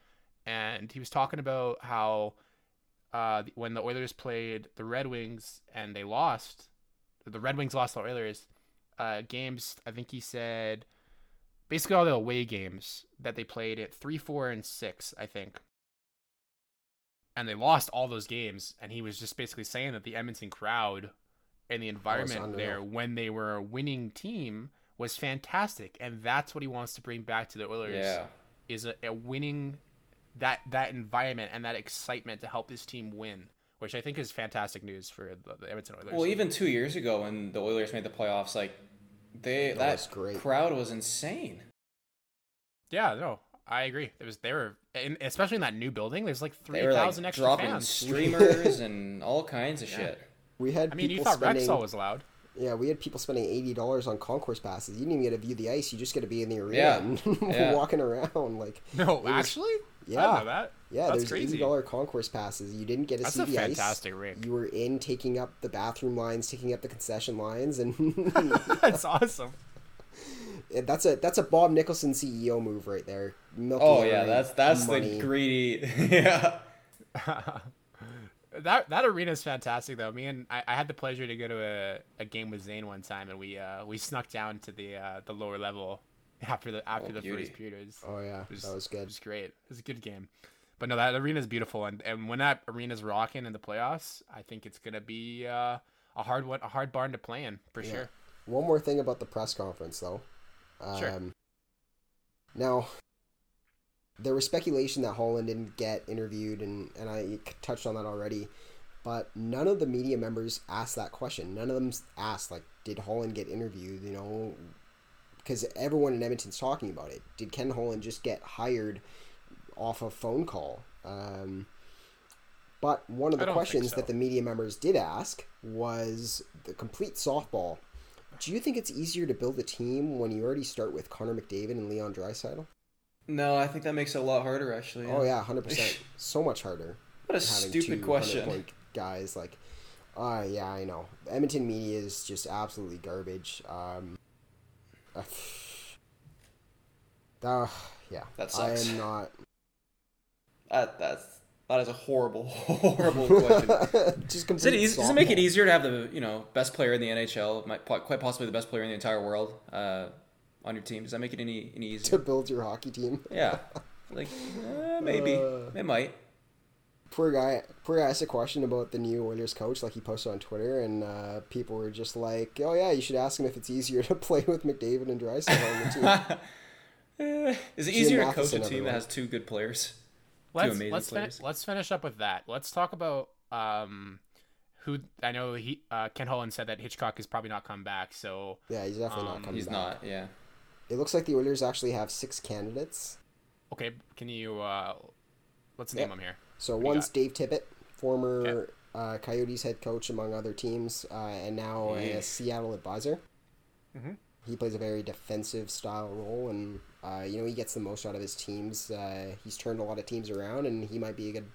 and he was talking about how uh, when the Oilers played the Red Wings and they lost, the Red Wings lost the Oilers uh, games. I think he said basically all the away games that they played at three, four, and six. I think, and they lost all those games. And he was just basically saying that the Edmonton crowd and the oh, environment unreal. there when they were a winning team was fantastic, and that's what he wants to bring back to the Oilers Yeah. is a, a winning that that environment and that excitement to help his team win, which I think is fantastic news for the, the Edmonton Oilers. Well, even two years ago when the Oilers made the playoffs, like they That that, was great. crowd was insane. yeah, no, I agree. There was they were, in, especially in that new building. There's like They three were like extra dropping fans. streamers [LAUGHS] and all kinds of shit. We had I mean, you people thought spending. Rexall was loud. Yeah, we had people spending eighty dollars on concourse passes. You didn't even get to view the ice. You just get to be in the arena Yeah. and [LAUGHS] Yeah. walking around. Like [LAUGHS] No, was- actually, I yeah. didn't know that. yeah, that's there's crazy. eighty dollar concourse passes. You didn't get to That's see a the fantastic ice. rink. You were in taking up the bathroom lines, taking up the concession lines, and [LAUGHS] That's awesome. that's a that's a Bob Nicholson CEO move right there. Milking Oh yeah, that's that's money. the greedy. yeah. That that arena is fantastic though. Me and I, I had the pleasure to go to a, a game with Zane one time, and we uh, we snuck down to the uh, the lower level [LAUGHS] after the after Oh, the beauty. first period. Was- Oh yeah, it that was It good. was great. It was a good game. But no, that arena is beautiful, and, and when that arena's rocking in the playoffs, I think it's gonna be uh, a hard one, a hard barn to play in for Yeah. sure. One more thing about the press conference, though. Um, Sure. Now, there was speculation that Holland didn't get interviewed, and, and I touched on that already. But none of the media members asked that question. None of them asked, like, did Holland get interviewed? You know, because everyone in Edmonton's talking about it. Did Ken Holland just get hired off a phone call? Um, but one of the questions so. that the media members did ask was the complete softball. Do you think it's easier to build a team when you already start with Connor McDavid and Leon Draisaitl? No, I think that makes it a lot harder actually. Oh yeah, hundred percent. [LAUGHS] So much harder. What a stupid question. 100-point guys like, uh, yeah, I know. Edmonton media is just absolutely garbage. Um, uh, [SIGHS] uh, yeah, That sucks. I am not. That that's that is a horrible, [LAUGHS] horrible question. [LAUGHS] just Does it, easy, does it make it easier to have the you know best player in the NHL, quite possibly the best player in the entire world, uh, on your team? Does that make it any any easier to build your hockey team? Yeah, like uh, maybe Uh, it might. poor guy poor guy asked a question about the new Oilers coach like he posted on Twitter and uh, people were just like oh yeah you should ask him if it's easier to [LAUGHS] play with McDavid and Draisaitl on the team [LAUGHS] Eh, is it Jim easier to coach a team that has two good players? Let's amazing let's fin- players. let's finish up with that. Let's talk about um who I know he uh, Ken Holland said that Hitchcock is probably not come back. So yeah he's definitely Um, not coming back He's back not. Yeah. It looks like the Oilers actually have six candidates okay, can you uh let's Yeah. name them here. so What one's? Dave Tippett former uh, Coyotes head coach among other teams uh, and now a Seattle advisor Mhm. he plays a very defensive style role and uh, you know he gets the most out of his teams uh, he's turned a lot of teams around and he might be a good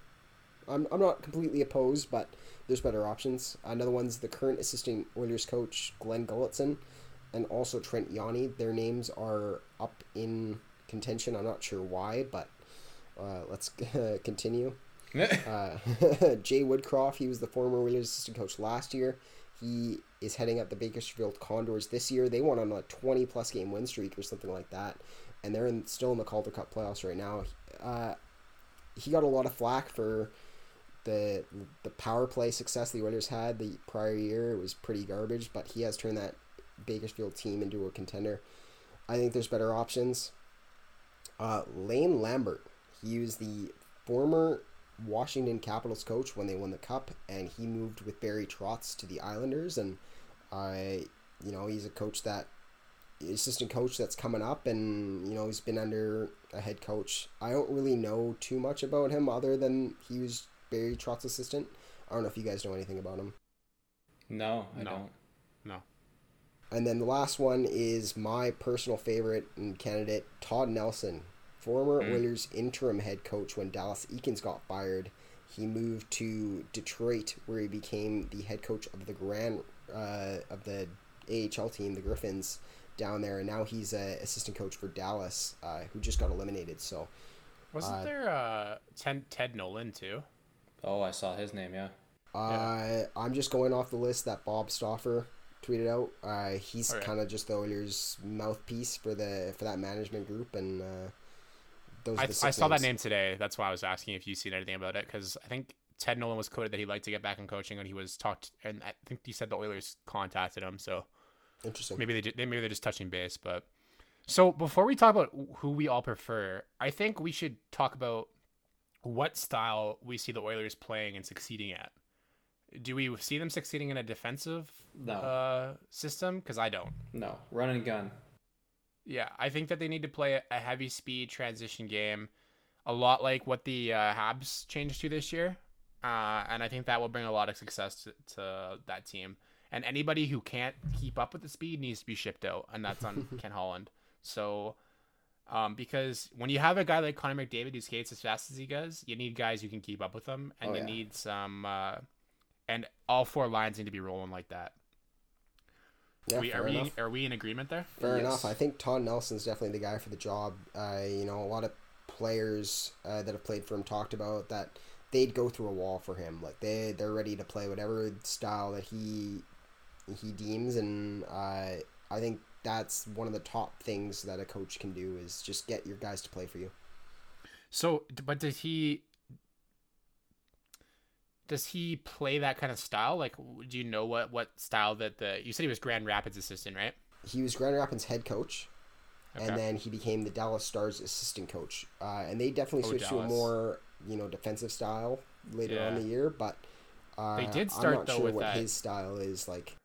I'm, I'm not completely opposed but there's better options another one's the current assistant Oilers coach Glen Gulutzan and also Trent Yawney their names are up in contention I'm not sure why but uh, let's [LAUGHS] continue [LAUGHS] uh, [LAUGHS] Jay Woodcroft, he was the former Oilers assistant coach last year. He is heading up the Bakersfield Condors this year. They went on a 20 plus game win streak or something like that, and they're in, still in the Calder Cup playoffs right now. Uh, he got a lot of flack for the the power play success the Oilers had the prior year. It was pretty garbage, but he has turned that Bakersfield team into a contender. I think there's better options. Uh, Lane Lambert, he was the former Washington Capitals coach when they won the cup, and he moved with Barry Trotz to the Islanders, and I, you know, he's a coach that assistant coach that's coming up, and you know he's been under a head coach. I don't really know too much about him other than he was Barry Trotz's assistant. I don't know if you guys know anything about him. No, I No. don't. No. And then the last one is my personal favorite and candidate, Todd Nelson, former Oilers interim head coach when Dallas Eakins got fired. He moved to Detroit, where he became the head coach of the Grand uh, of the AHL team, the Griffins, down there, and now he's a assistant coach for Dallas, uh, who just got eliminated. So Wasn't Uh, there uh Ted, Ted Nolan too? Oh, I saw his name. Yeah. Uh, I'm just going off the list that Bob Stauffer tweeted out. Uh, he's Okay. kind of just the Oilers' mouthpiece for the for that management group, and uh, those. I, I saw that name today. That's why I was asking if you seen anything about it because I think Ted Nolan was quoted that he'd like to get back in coaching and he was talked and I think he said the Oilers contacted him. So Interesting. maybe they ju- maybe they're just touching base. But so before we talk about who we all prefer, I think we should talk about what style we see the Oilers playing and succeeding at. Do we see them succeeding in a defensive No. uh, system? Because I don't. No, run and gun. Yeah, I think that they need to play a heavy speed transition game, a lot like what the uh, Habs changed to this year, uh, and I think that will bring a lot of success to, to that team. And anybody who can't keep up with the speed needs to be shipped out, and that's on [LAUGHS] Ken Holland. So, um, because when you have a guy like Connor McDavid who skates as fast as he does, you need guys who can keep up with him, and Oh, you yeah. need some, uh, and all four lines need to be rolling like that. Yeah, we, are we enough. are we in agreement there? Fair Yes. enough. I think Todd Nelson's definitely the guy for the job. Uh, you know, a lot of players uh, that have played for him talked about that they'd go through a wall for him. Like they they're ready to play whatever style that he he deems, and uh, I think that's one of the top things that a coach can do is just get your guys to play for you. So, but did he? Does he play that kind of style? Like, do you know what what style that the? You said he was Grand Rapids assistant, right? He was Grand Rapids head coach, Okay. and then he became the Dallas Stars assistant coach. Uh, and they definitely Oh, switched to a more you know defensive style later on in the year. But uh, They did start I'm not though, sure with what that- his style is like.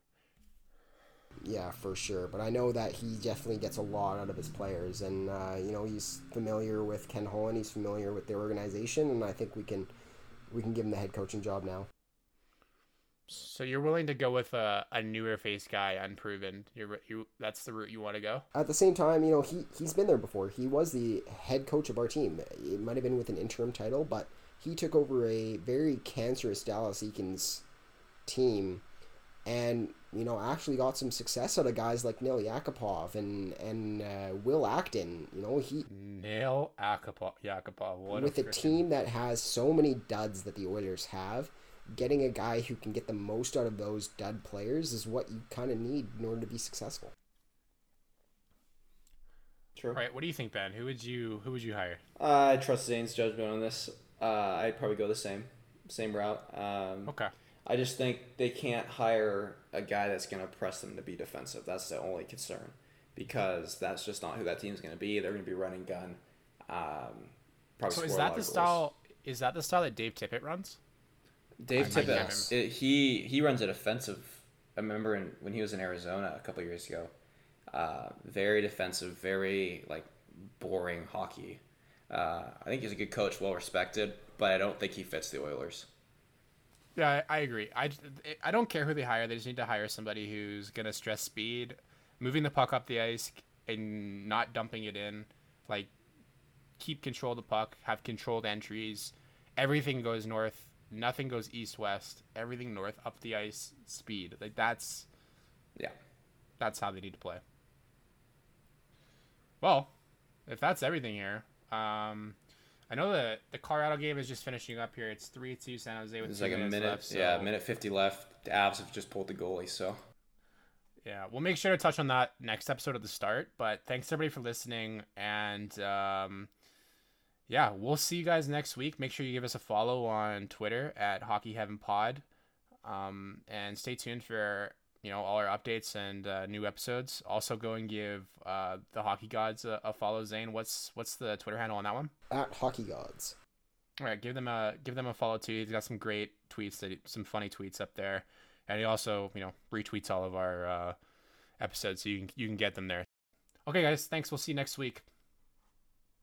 Yeah, for sure. But I know that he definitely gets a lot out of his players, and uh, you know he's familiar with Ken Holland. He's familiar with the organization, and I think we can we can give him the head coaching job now. So you're willing to go with a, a newer face guy, unproven. You're you. That's the route you want to go. At the same time, you know, he, he's been there before. He was the head coach of our team. It might have been with an interim title, but he took over a very cancerous Dallas Eakins team and, you know, actually got some success out of guys like Neil Yakupov and, and uh, Will Acton. You know, he Nail Akapov. Yakupov. What with a frickin- team that has so many duds that the Oilers have, getting a guy who can get the most out of those dud players is what you kind of need in order to be successful. True. All right. What do you think, Ben? Who would you Who would you hire? Uh, I trust Zane's judgment on this. Uh, I'd probably go the same, same route. Um, Okay. I just think they can't hire a guy that's going to press them to be defensive. That's the only concern, because that's just not who that team's going to be. They're going to be running gun. Um, probably So is that the style? Is that the style that Dave Tippett runs? Dave I Tippett, it, he he runs a defensive. I remember in, when he was in Arizona a couple years ago. Uh, very defensive, very like boring hockey. Uh, I think he's a good coach, well respected, but I don't think he fits the Oilers. Yeah, I, I agree. I, I don't care who they hire. They just need to hire somebody who's gonna stress speed, moving the puck up the ice, and not dumping it in. Like, keep control of the puck, have controlled entries. Everything goes north. Nothing goes east west. Everything north up the ice. Speed. Like that's Yeah. that's how they need to play. Well, if that's everything here, um, I know the the Colorado game is just finishing up here. It's three two San Jose with two like a minute, left. yeah, minute fifty left. The Avs have just pulled the goalie, so Yeah, we'll make sure to touch on that next episode of the start. But thanks everybody for listening, and um, yeah, we'll see you guys next week. Make sure you give us a follow on Twitter at Hockey Heaven Pod, um, and stay tuned for you know all our updates and uh, new episodes. Also, go and give uh, the Hockey Gods a, a follow. Zane, what's what's the Twitter handle on that one? At Hockey Gods. All right, give them a give them a follow too. He's got some great tweets, that some funny tweets up there, and he also you know retweets all of our uh, episodes, so you can you can get them there. Okay, guys, thanks. We'll see you next week.